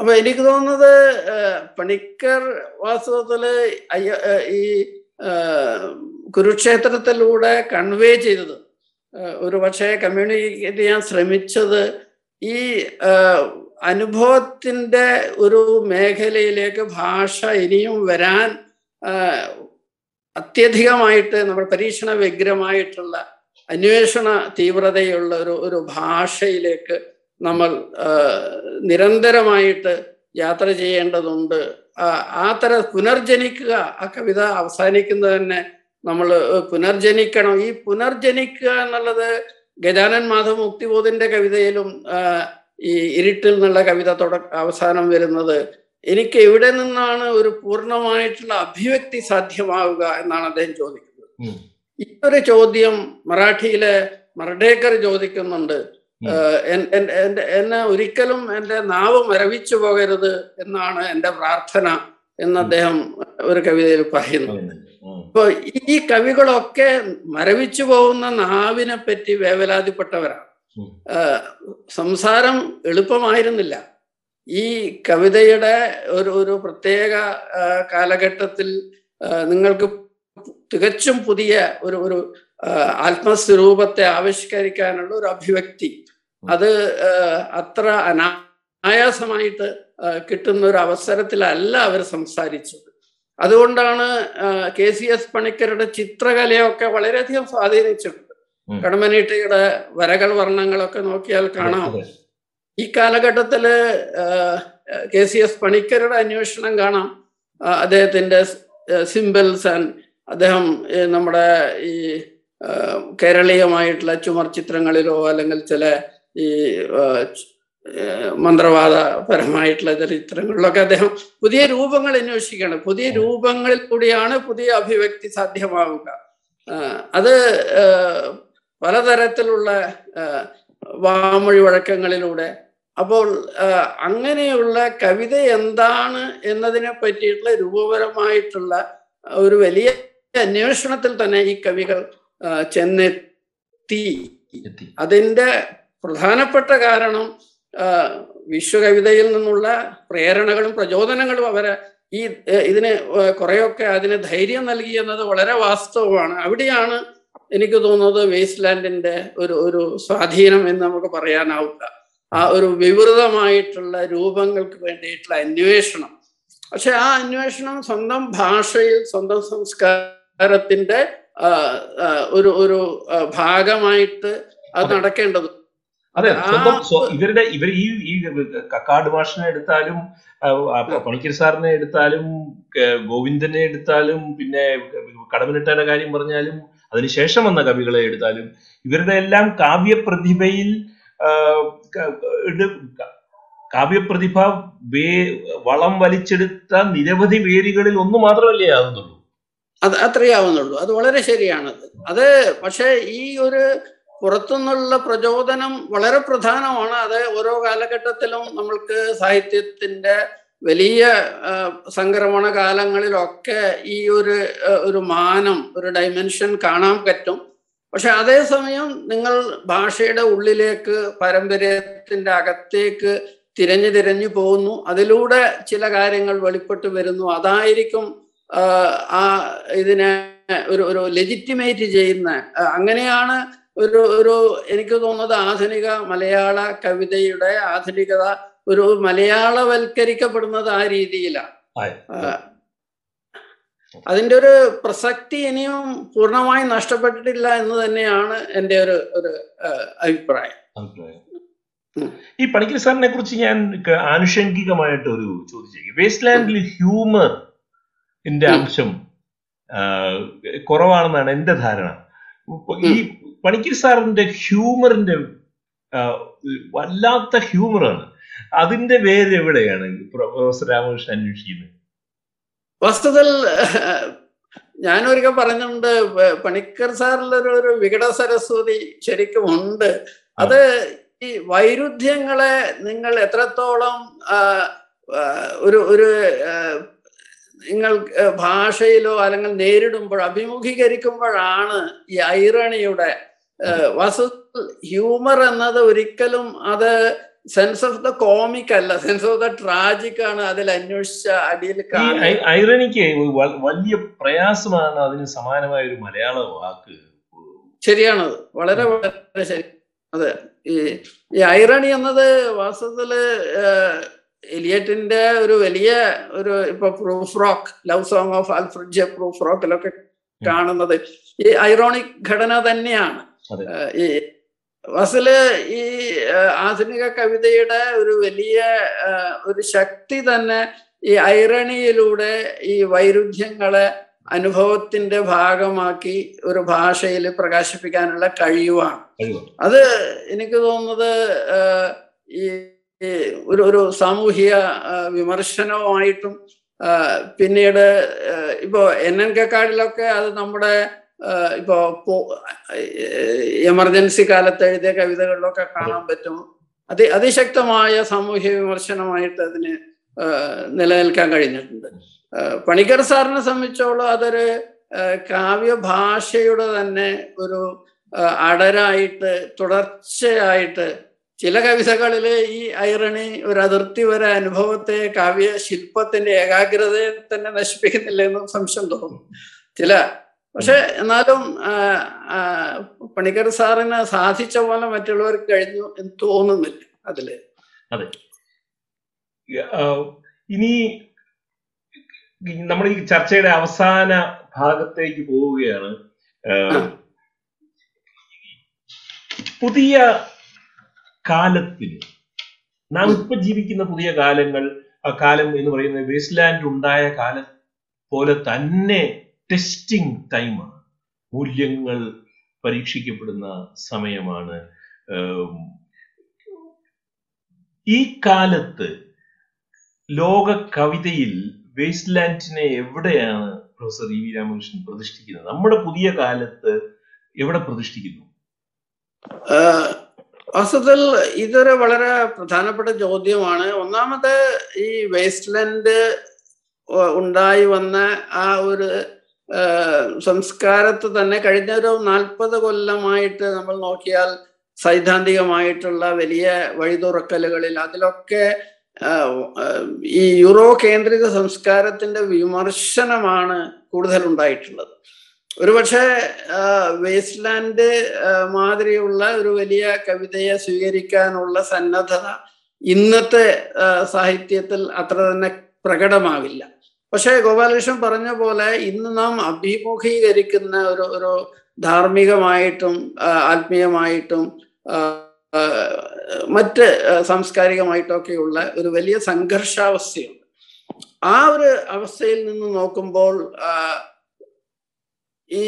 അപ്പൊ എനിക്ക് തോന്നുന്നത് പണിക്കർ വാസ്തവത്തിൽ അയ്യ- ഈ കുരുക്ഷേത്രത്തിലൂടെ കൺവേ ചെയ്തത് ഒരു പക്ഷേ കമ്മ്യൂണിക്കേറ്റ് ചെയ്യാൻ ശ്രമിച്ചത് ഈ അനുഭവത്തിന്റെ ഒരു മേഖലയിലേക്ക് ഭാഷ ഇനിയും വരാൻ അത്യധികമായിട്ട് നമ്മൾ പരീക്ഷണ വ്യഗ്രമായിട്ടുള്ള അന്വേഷണ തീവ്രതയുള്ള ഒരു ഒരു ഭാഷയിലേക്ക് നമ്മൾ നിരന്തരമായിട്ട് യാത്ര ചെയ്യേണ്ടതുണ്ട്. ആ തര പുനർജനിക്കുക ആ കവിത അവസാനിക്കുന്നത് തന്നെ നമ്മൾ പുനർജനിക്കണം. ഈ പുനർജനിക്കുക എന്നുള്ളത് ഗജാനൻ മാധവ് മുക്തിബോധിന്റെ കവിതയിലും ഈ ഇരുട്ടിൽ നിന്നുള്ള കവിത തുട അവസാനം വരുന്നത്. എനിക്ക് എവിടെ നിന്നാണ് ഒരു പൂർണമായിട്ടുള്ള അഭിവ്യക്തി സാധ്യമാവുക എന്നാണ് അദ്ദേഹം ചോദിക്കുന്നത്. ഈ ഒരു ചോദ്യം മറാഠിയിലെ മർഡേക്കർ ചോദിക്കുന്നുണ്ട്. എന്നെ ഒരിക്കലും എന്റെ നാവ് മരവിച്ചു പോകരുത് എന്നാണ് എന്റെ പ്രാർത്ഥന എന്ന് അദ്ദേഹം ഒരു കവിതയിൽ പറയുന്നു. ഉം. അപ്പൊ ഈ കവികളൊക്കെ മരവിച്ചു പോകുന്ന നാവിനെ പറ്റി വേവലാതിപ്പെട്ടവരാണ് സംസാരം എളുപ്പമായിരുന്നില്ല. ഈ കവിതയുടെ ഒരു ഒരു പ്രത്യേക കാലഘട്ടത്തിൽ നിങ്ങൾക്ക് തികച്ചും പുതിയ ഒരു ഒരു ആത്മസ്വരൂപത്തെ ആവിഷ്കരിക്കാനുള്ള ഒരു അഭിവ്യക്തി. അത് അത്ര അനായാസമായിട്ട് കിട്ടുന്ന ഒരു അവസരത്തിലല്ല അവർ സംസാരിച്ചത്. അതുകൊണ്ടാണ് കെ സി എസ് പണിക്കരുടെ ചിത്രകലയൊക്കെ വളരെയധികം സ്വാധീനിച്ചിട്ടുണ്ട്. കടമനീട്ടിയുടെ വരകൾ വർണങ്ങളൊക്കെ നോക്കിയാൽ കാണാം. ഈ കാലഘട്ടത്തിൽ കെ സി എസ് പണിക്കരുടെ അന്വേഷണം കാണാം. അദ്ദേഹത്തിന്റെ സിമ്പിൾസ് ആൻഡ് അദ്ദേഹം നമ്മുടെ ഈ കേരളീയമായിട്ടുള്ള ചുമർ ചിത്രങ്ങളിലോ അല്ലെങ്കിൽ ചില ഈ മന്ത്രവാദപരമായിട്ടുള്ള ചരിത്രങ്ങളിലൊക്കെ അദ്ദേഹം പുതിയ രൂപങ്ങൾ അന്വേഷിക്കണം പുതിയ രൂപങ്ങളിൽ കൂടിയാണ് പുതിയ അഭിവ്യക്തി സാധ്യമാവുക. അത് പലതരത്തിലുള്ള വാമൊഴി വഴക്കങ്ങളിലൂടെ. അപ്പോൾ അങ്ങനെയുള്ള കവിത എന്താണ് എന്നതിനെ പറ്റിയിട്ടുള്ള രൂപപരമായിട്ടുള്ള ഒരു വലിയ അന്വേഷണത്തിൽ തന്നെ ഈ കവികൾ ചെന്നെത്തി. അതിന്റെ പ്രധാനപ്പെട്ട കാരണം വിശ്വകവിതയിൽ നിന്നുള്ള പ്രേരണകളും പ്രചോദനങ്ങളും അവരെ ഈ ഇതിന് കുറെയൊക്കെ അതിന് ധൈര്യം നൽകി എന്നത് വളരെ വാസ്തവമാണ്. അവിടെയാണ് എനിക്ക് തോന്നുന്നത് വേസ്റ്റ്ലാൻഡിന്റെ ഒരു ഒരു സ്വാധീനം എന്ന് നമുക്ക് പറയാനാവില്ല. ആ ഒരു വിവൃതമായിട്ടുള്ള രൂപങ്ങൾക്ക് വേണ്ടിയിട്ടുള്ള അന്വേഷണം. പക്ഷെ ആ അന്വേഷണം സ്വന്തം ഭാഷയിൽ സ്വന്തം സംസ്കാരത്തിന്റെ ഒരു ഒരു ഭാഗമായിട്ട് അത് നടക്കേണ്ടത് അതെ സ്വന്തം ഇവരുടെ ഇവർ ഈ ഈ കക്കാട് ഭാഷനെ എടുത്താലും പണിക്കർ സാറിനെ എടുത്താലും ഗോവിന്ദനെ എടുത്താലും പിന്നെ കടമനിട്ടാന്റെ കാര്യം പറഞ്ഞാലും അതിനുശേഷം വന്ന കവികളെ എടുത്താലും ഇവരുടെ എല്ലാം കാവ്യപ്രതിഭയിൽ കാവ്യപ്രതിഭ വേ വളം വലിച്ചെടുത്ത നിരവധി വേരുകളിൽ ഒന്ന് മാത്രമല്ലേ ആകുന്നുള്ളൂ അത് അത്രയാവുന്നുള്ളൂ അത് വളരെ ശരിയാണത്. അത് പക്ഷേ ഈ ഒരു പുറത്തുനിന്നുള്ള പ്രചോദനം വളരെ പ്രധാനമാണ്. അത് ഓരോ കാലഘട്ടത്തിലും നമ്മൾക്ക് സാഹിത്യത്തിന്റെ വലിയ സംക്രമണ കാലങ്ങളിലൊക്കെ ഈ ഒരു ഒരു മാനം ഒരു ഡൈമെൻഷൻ കാണാൻ പറ്റും. പക്ഷെ അതേസമയം നിങ്ങൾ ഭാഷയുടെ ഉള്ളിലേക്ക് പാരമ്പര്യത്തിന്റെ അകത്തേക്ക് തിരഞ്ഞു തിരഞ്ഞു പോകുന്നു. അതിലൂടെ ചില കാര്യങ്ങൾ വെളിപ്പെട്ട് വരുന്നു. അതായിരിക്കും ആ ഇതിനെ ഒരു ഒരു ലെജിറ്റിമേറ്റ് ചെയ്യുന്ന അങ്ങനെയാണ് ഒരു ഒരു എനിക്ക് തോന്നുന്നത് ആധുനിക മലയാള കവിതയുടെ ആധുനികത ഒരു മലയാളവൽക്കരിക്കപ്പെടുന്നത് ആ രീതിയിലാണ്. അതിന്റെ ഒരു പ്രസക്തി ഇനിയും പൂർണമായി നഷ്ടപ്പെട്ടിട്ടില്ല എന്ന് തന്നെയാണ് എന്റെ ഒരു ഒരു അഭിപ്രായം. ഈ പണിക്കർ സാറിനെ കുറിച്ച് ഞാൻ ആനുഷംഗികമായിട്ട് ഒരു ചോദിച്ചേക്കും വേസ്റ്റ് ലാൻഡിൽ ഹ്യൂമർ അംശം കുറവാണെന്നാണ് എന്റെ ധാരണ. ഈ പണിക്കർ സാറിന്റെ ഹ്യൂമറിന്റെ വല്ലാത്ത ഹ്യൂമറാണ്. അതിന്റെ പേര് എവിടെയാണ്? പ്രൊഫസർ രാമകൃഷ്ണൻ അന്വേഷിക്കുന്നത്. വസ്തുതൽ ഞാനൊരിക്കൽ പറഞ്ഞിട്ടുണ്ട് പണിക്കർ സാറിലൊരു ഒരു വികട സരസ്വതി ശരിക്കും ഉണ്ട്. അത് ഈ വൈരുദ്ധ്യങ്ങളെ നിങ്ങൾ എത്രത്തോളം ഒരു ഒരു നിങ്ങൾ ഭാഷയിലോ അല്ലെങ്കിൽ നേരിടുമ്പോൾ അഭിമുഖീകരിക്കുമ്പോഴാണ് ഈ ഐറണിയുടെ വസ്തു ഹ്യൂമർ എന്നത് ഒരിക്കലും അത് സെൻസ് ഓഫ് ദ കോമിക് അല്ല. സെൻസ് ഓഫ് ദ ട്രാജിക് ആണ് അതിൽ അന്വേഷിച്ച അടിയിൽ ഐറണിക്ക് വലിയ പ്രയാസമാണ് അതിന് സമാനമായ ഒരു മലയാള വാക്ക്. ശരിയാണത് വളരെ വളരെ ശരി. അതെ. ഈ ഈ ഐറണി എന്നത് വാസ്തവത്തിൽ എലിയറ്റിന്റെ ഒരു വലിയ ഒരു ഇപ്പൊ Prufrock love song of Alfred proof റോക്കിലൊക്കെ കാണുന്നത്. ഈ ഐറോണിക് ഘടന തന്നെയാണ്. ഈ വസൽ ഈ ആധുനിക കവിതയുടെ ഒരു വലിയ ഒരു ശക്തി തന്നെ ഈ ഐറണിയിലൂടെ ഈ വൈരുദ്ധ്യങ്ങളെ അനുഭവത്തിന്റെ ഭാഗമാക്കി ഒരു ഭാഷയിൽ പ്രകാശിപ്പിക്കാനുള്ള കഴിവാണ്. അത് എനിക്ക് തോന്നുന്നത് ഈ ഒരു ഒരു സാമൂഹിക വിമർശനവുമായിട്ടും പിന്നീട് ഇപ്പോ എൻ എൻ കക്കാടിലൊക്കെ അത് നമ്മുടെ ഇപ്പോ എമർജൻസി കാലത്ത് എഴുതിയ കവിതകളിലൊക്കെ കാണാൻ പറ്റും. അതി അതിശക്തമായ സാമൂഹ്യ വിമർശനമായിട്ട് അതിന് നിലനിൽക്കാൻ കഴിഞ്ഞിട്ടുണ്ട്. പണിക്കർ സാറിനെ സംബന്ധിച്ചോളം അതൊരു കാവ്യഭാഷയുടെ തന്നെ ഒരു അടരായിട്ട് തുടർച്ചയായിട്ട് ചില കവിതകളിൽ ഈ ഐറണി ഒരു അതിർത്തി വരെ അനുഭവത്തെ കാവ്യ ശില്പത്തിന്റെ ഏകാഗ്രതയെ തന്നെ നശിപ്പിക്കുന്നില്ല എന്ന് സംശയം തോന്നും. ചില പക്ഷെ എന്നാലും പണിക്കർ സാറിന് സാധിച്ച പോലെ മറ്റുള്ളവർക്ക് കഴിഞ്ഞു എന്ന് തോന്നുന്നില്ല അതിൽ. അതെ. ഇനി നമ്മൾ ഈ ചർച്ചയുടെ അവസാന ഭാഗത്തേക്ക് പോവുകയാണ്. പുതിയ കാലത്തിന് നാം ഇപ്പൊ ജീവിക്കുന്ന പുതിയ കാലങ്ങൾ ആ കാലം എന്ന് പറയുന്നത് വേസ്റ്റ്ലാൻഡ് ഉണ്ടായ കാലം പോലെ തന്നെ ടെസ്റ്റിംഗ് ടൈമാണ് മൂല്യങ്ങൾ പരീക്ഷിക്കപ്പെടുന്ന സമയമാണ്. ഈ കാലത്ത് ലോക കവിതയിൽ വേസ്റ്റ്ലാൻഡിനെ എവിടെയാണ് പ്രൊഫസർ ഇ വി രാമകൃഷ്ണൻ പ്രതിഷ്ഠിക്കുന്നത്? നമ്മുടെ പുതിയ കാലത്ത് എവിടെ പ്രതിഷ്ഠിക്കുന്നു? വാസ്തവത്തിൽ ഇതൊരു വളരെ പ്രധാനപ്പെട്ട ചോദ്യമാണ്. ഒന്നാമത് ഈ വേസ്റ്റ്ലാൻഡ് ഉണ്ടായി വന്ന ആ ഒരു സംസ്കാരത്ത് തന്നെ കഴിഞ്ഞ ഒരു നാൽപ്പത് കൊല്ലമായിട്ട് നമ്മൾ നോക്കിയാൽ സൈദ്ധാന്തികമായിട്ടുള്ള വലിയ വഴിതുറക്കലുകളിൽ അതിലൊക്കെ ഈ യൂറോ കേന്ദ്രിത സംസ്കാരത്തിന്റെ വിമർശനമാണ് കൂടുതൽ ഉണ്ടായിട്ടുള്ളത് ഒരുപക്ഷെ വേസ്റ്റ്ലാൻഡ് മാതിരിയുള്ള ഒരു വലിയ കവിതയെ സ്വീകരിക്കാനുള്ള സന്നദ്ധത ഇന്നത്തെ സാഹിത്യത്തിൽ അത്ര തന്നെ പ്രകടമാവില്ല. പക്ഷേ ഗോപാലകൃഷ്ണൻ പറഞ്ഞ പോലെ ഇന്ന് നാം അഭിമുഖീകരിക്കുന്ന ഒരു ഒരു ധാർമ്മികമായിട്ടും ആത്മീയമായിട്ടും മറ്റ് സാംസ്കാരികമായിട്ടൊക്കെയുള്ള ഒരു വലിയ സംഘർഷാവസ്ഥയുണ്ട്. ആ ഒരു അവസ്ഥയിൽ നിന്ന് നോക്കുമ്പോൾ ഈ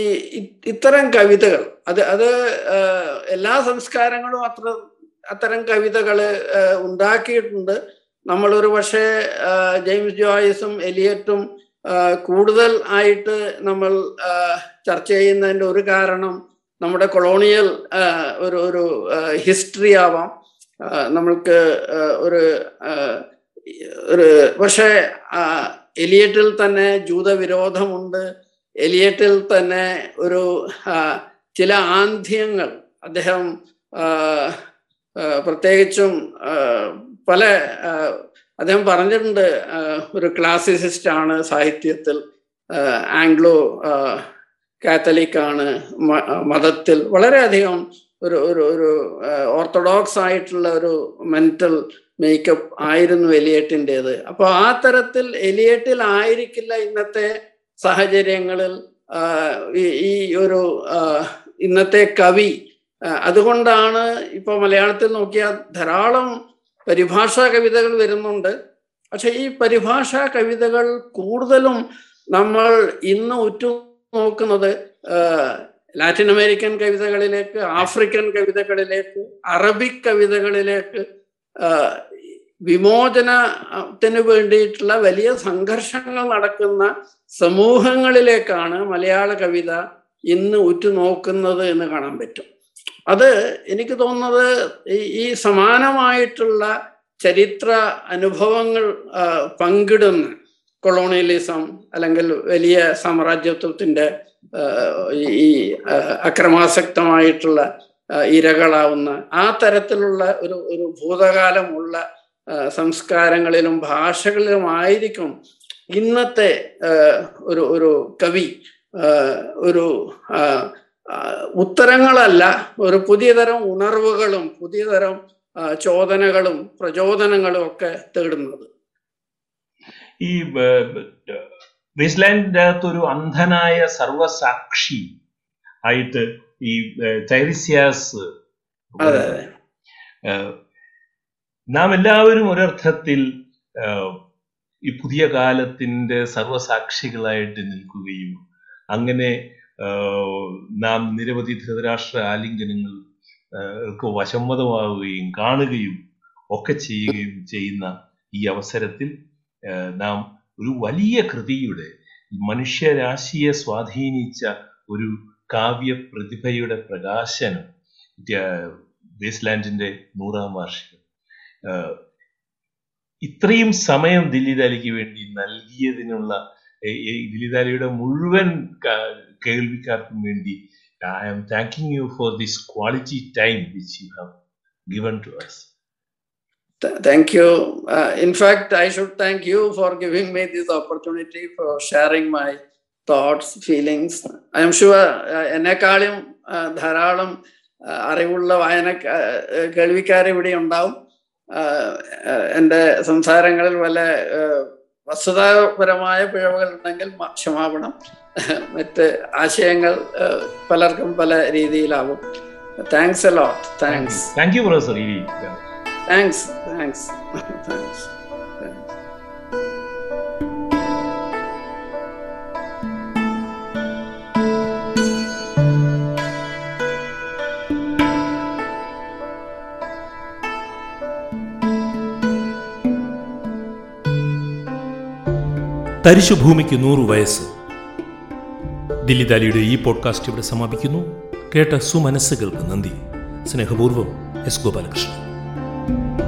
ഇത്തരം കവിതകൾ അത് അത് എല്ലാ സംസ്കാരങ്ങളും അത്ര അത്തരം കവിതകൾ ഉണ്ടാക്കിയിട്ടുണ്ട്. നമ്മളൊരു പക്ഷേ ജെയിംസ് ജോയിസും എലിയറ്റും കൂടുതൽ ആയിട്ട് നമ്മൾ ചർച്ച ചെയ്യുന്നതിന്റെ ഒരു കാരണം നമ്മുടെ കൊളോണിയൽ ഒരു ഒരു ഹിസ്റ്ററി ആവാം. നമ്മൾക്ക് ഒരു ഒരു പക്ഷേ എലിയറ്റിൽ തന്നെ ജൂതവിരോധമുണ്ട്. എലിയറ്റിൽ തന്നെ ഒരു ചില ആന്ധ്യങ്ങൾ അദ്ദേഹം പ്രത്യേകിച്ചും പല അദ്ദേഹം പറഞ്ഞിട്ടുണ്ട് ഒരു ക്ലാസിസിസ്റ്റ് ആണ് സാഹിത്യത്തിൽ ആംഗ്ലോ കാത്തലിക് ആണ് മതത്തിൽ വളരെയധികം ഒരു ഒരു ഒരു ഓർത്തഡോക്സ് ആയിട്ടുള്ള ഒരു മെന്റൽ മേക്കപ്പ് ആയിരുന്നു എലിയറ്റിന്റെത് അപ്പോൾ ആ തരത്തിൽ എലിയറ്റിൽ ആയിരിക്കില്ല ഇന്നത്തെ സാഹചര്യങ്ങളിൽ ഈ- ഒരു ഇന്നത്തെ കവി അതുകൊണ്ടാണ് ഇപ്പൊ മലയാളത്തിൽ നോക്കിയാൽ ധാരാളം പരിഭാഷാ കവിതകൾ വരുന്നുണ്ട്. പക്ഷെ ഈ പരിഭാഷാ കവിതകൾ കൂടുതലും നമ്മൾ ഇന്ന് ഉറ്റു നോക്കുന്നത് ലാറ്റിൻ അമേരിക്കൻ കവിതകളിലേക്ക് ആഫ്രിക്കൻ കവിതകളിലേക്ക് അറബിക് കവിതകളിലേക്ക് വിമോചനത്തിന് വേണ്ടിയിട്ടുള്ള വലിയ സംഘർഷങ്ങൾ നടക്കുന്ന സമൂഹങ്ങളിലേക്കാണ് മലയാള കവിത ഇന്ന് ഉറ്റുനോക്കുന്നത് എന്ന് കാണാൻ പറ്റും. അത് എനിക്ക് തോന്നുന്നത് ഈ സമാനമായിട്ടുള്ള ചരിത്ര അനുഭവങ്ങൾ പങ്കിടുന്ന കൊളോണിയലിസം അല്ലെങ്കിൽ വലിയ സാമ്രാജ്യത്വത്തിന്റെ ഈ അക്രമാസക്തമായിട്ടുള്ള ഇരകളാവുന്ന ആ തരത്തിലുള്ള ഒരു ഒരു ഭൂതകാലമുള്ള സംസ്കാരങ്ങളിലും ഭാഷകളിലുമായിരിക്കും ഇന്നത്തെ ഒരു ഒരു കവി ഒരു ഉത്തരങ്ങളല്ല. ഒരു പുതിയ തരം ഉണർവുകളും പുതിയ തരം ചോദനകളും പ്രചോദനങ്ങളും ഒക്കെ തേടുന്നത്. ഈ വെസ്റ്റ്ലാൻഡിന്റെ അകത്തൊരു ഒരു അന്ധനായ സർവസാക്ഷി ആയിട്ട് ഈ ചൈറിസ്യാസ് നാം എല്ലാവരും ഒരർത്ഥത്തിൽ ഈ പുതിയ കാലത്തിന്റെ സർവസാക്ഷികളായിട്ട് നിൽക്കുകയും അങ്ങനെ നാം നിരവധി ധൃതരാഷ്ട്ര ആലിംഗനങ്ങൾ വശമ്മതമാവുകയും കാണുകയും ഒക്കെ ചെയ്യുകയും ചെയ്യുന്ന ഈ അവസരത്തിൽ നാം ഒരു വലിയ കൃതിയുടെ മനുഷ്യരാശിയെ സ്വാധീനിച്ച ഒരു കാവ്യ പ്രതിഭയുടെ പ്രകാശനം വേസ്റ്റ്ലാൻഡിന്റെ നൂറാം വാർഷികം. ഇത്രയും സമയം ദില്ലി ദാലിക്ക് വേണ്ടി നൽകിയതിനുള്ള ദില്ലിദാലിയുടെ മുഴുവൻ കേൾവിക്കാർക്കും വേണ്ടി I'm thanking you for this quality time which you have given to us thank you. Uh, in fact, I should thank you for giving me this opportunity for sharing my thoughts, feelings. I am sure എന്നെക്കാളും ധാരാളം അറിവുള്ള വായന കേൾവിക്കാർ ഇവിടെ ഉണ്ടാവും എന്റെ സംസാരങ്ങളിൽ വല്ല വസ്തുതാപരമായ പിഴവുകൾ ഉണ്ടെങ്കിൽ ക്ഷമാപണം. മറ്റ് ആശയങ്ങൾ പലർക്കും പല രീതിയിലാവും. Thanks a lot thanks thank you professor thanks thanks thanks. തരിശുഭൂമിക്ക് നൂറു വയസ്സ്. ദില്ലിദാലിയുടെ ഈ പോഡ്കാസ്റ്റ് ഇവിടെ സമാപിക്കുന്നു. കേട്ട സുമനസ്സുകൾക്ക് നന്ദി. സ്നേഹപൂർവം എസ് ഗോപാലകൃഷ്ണൻ.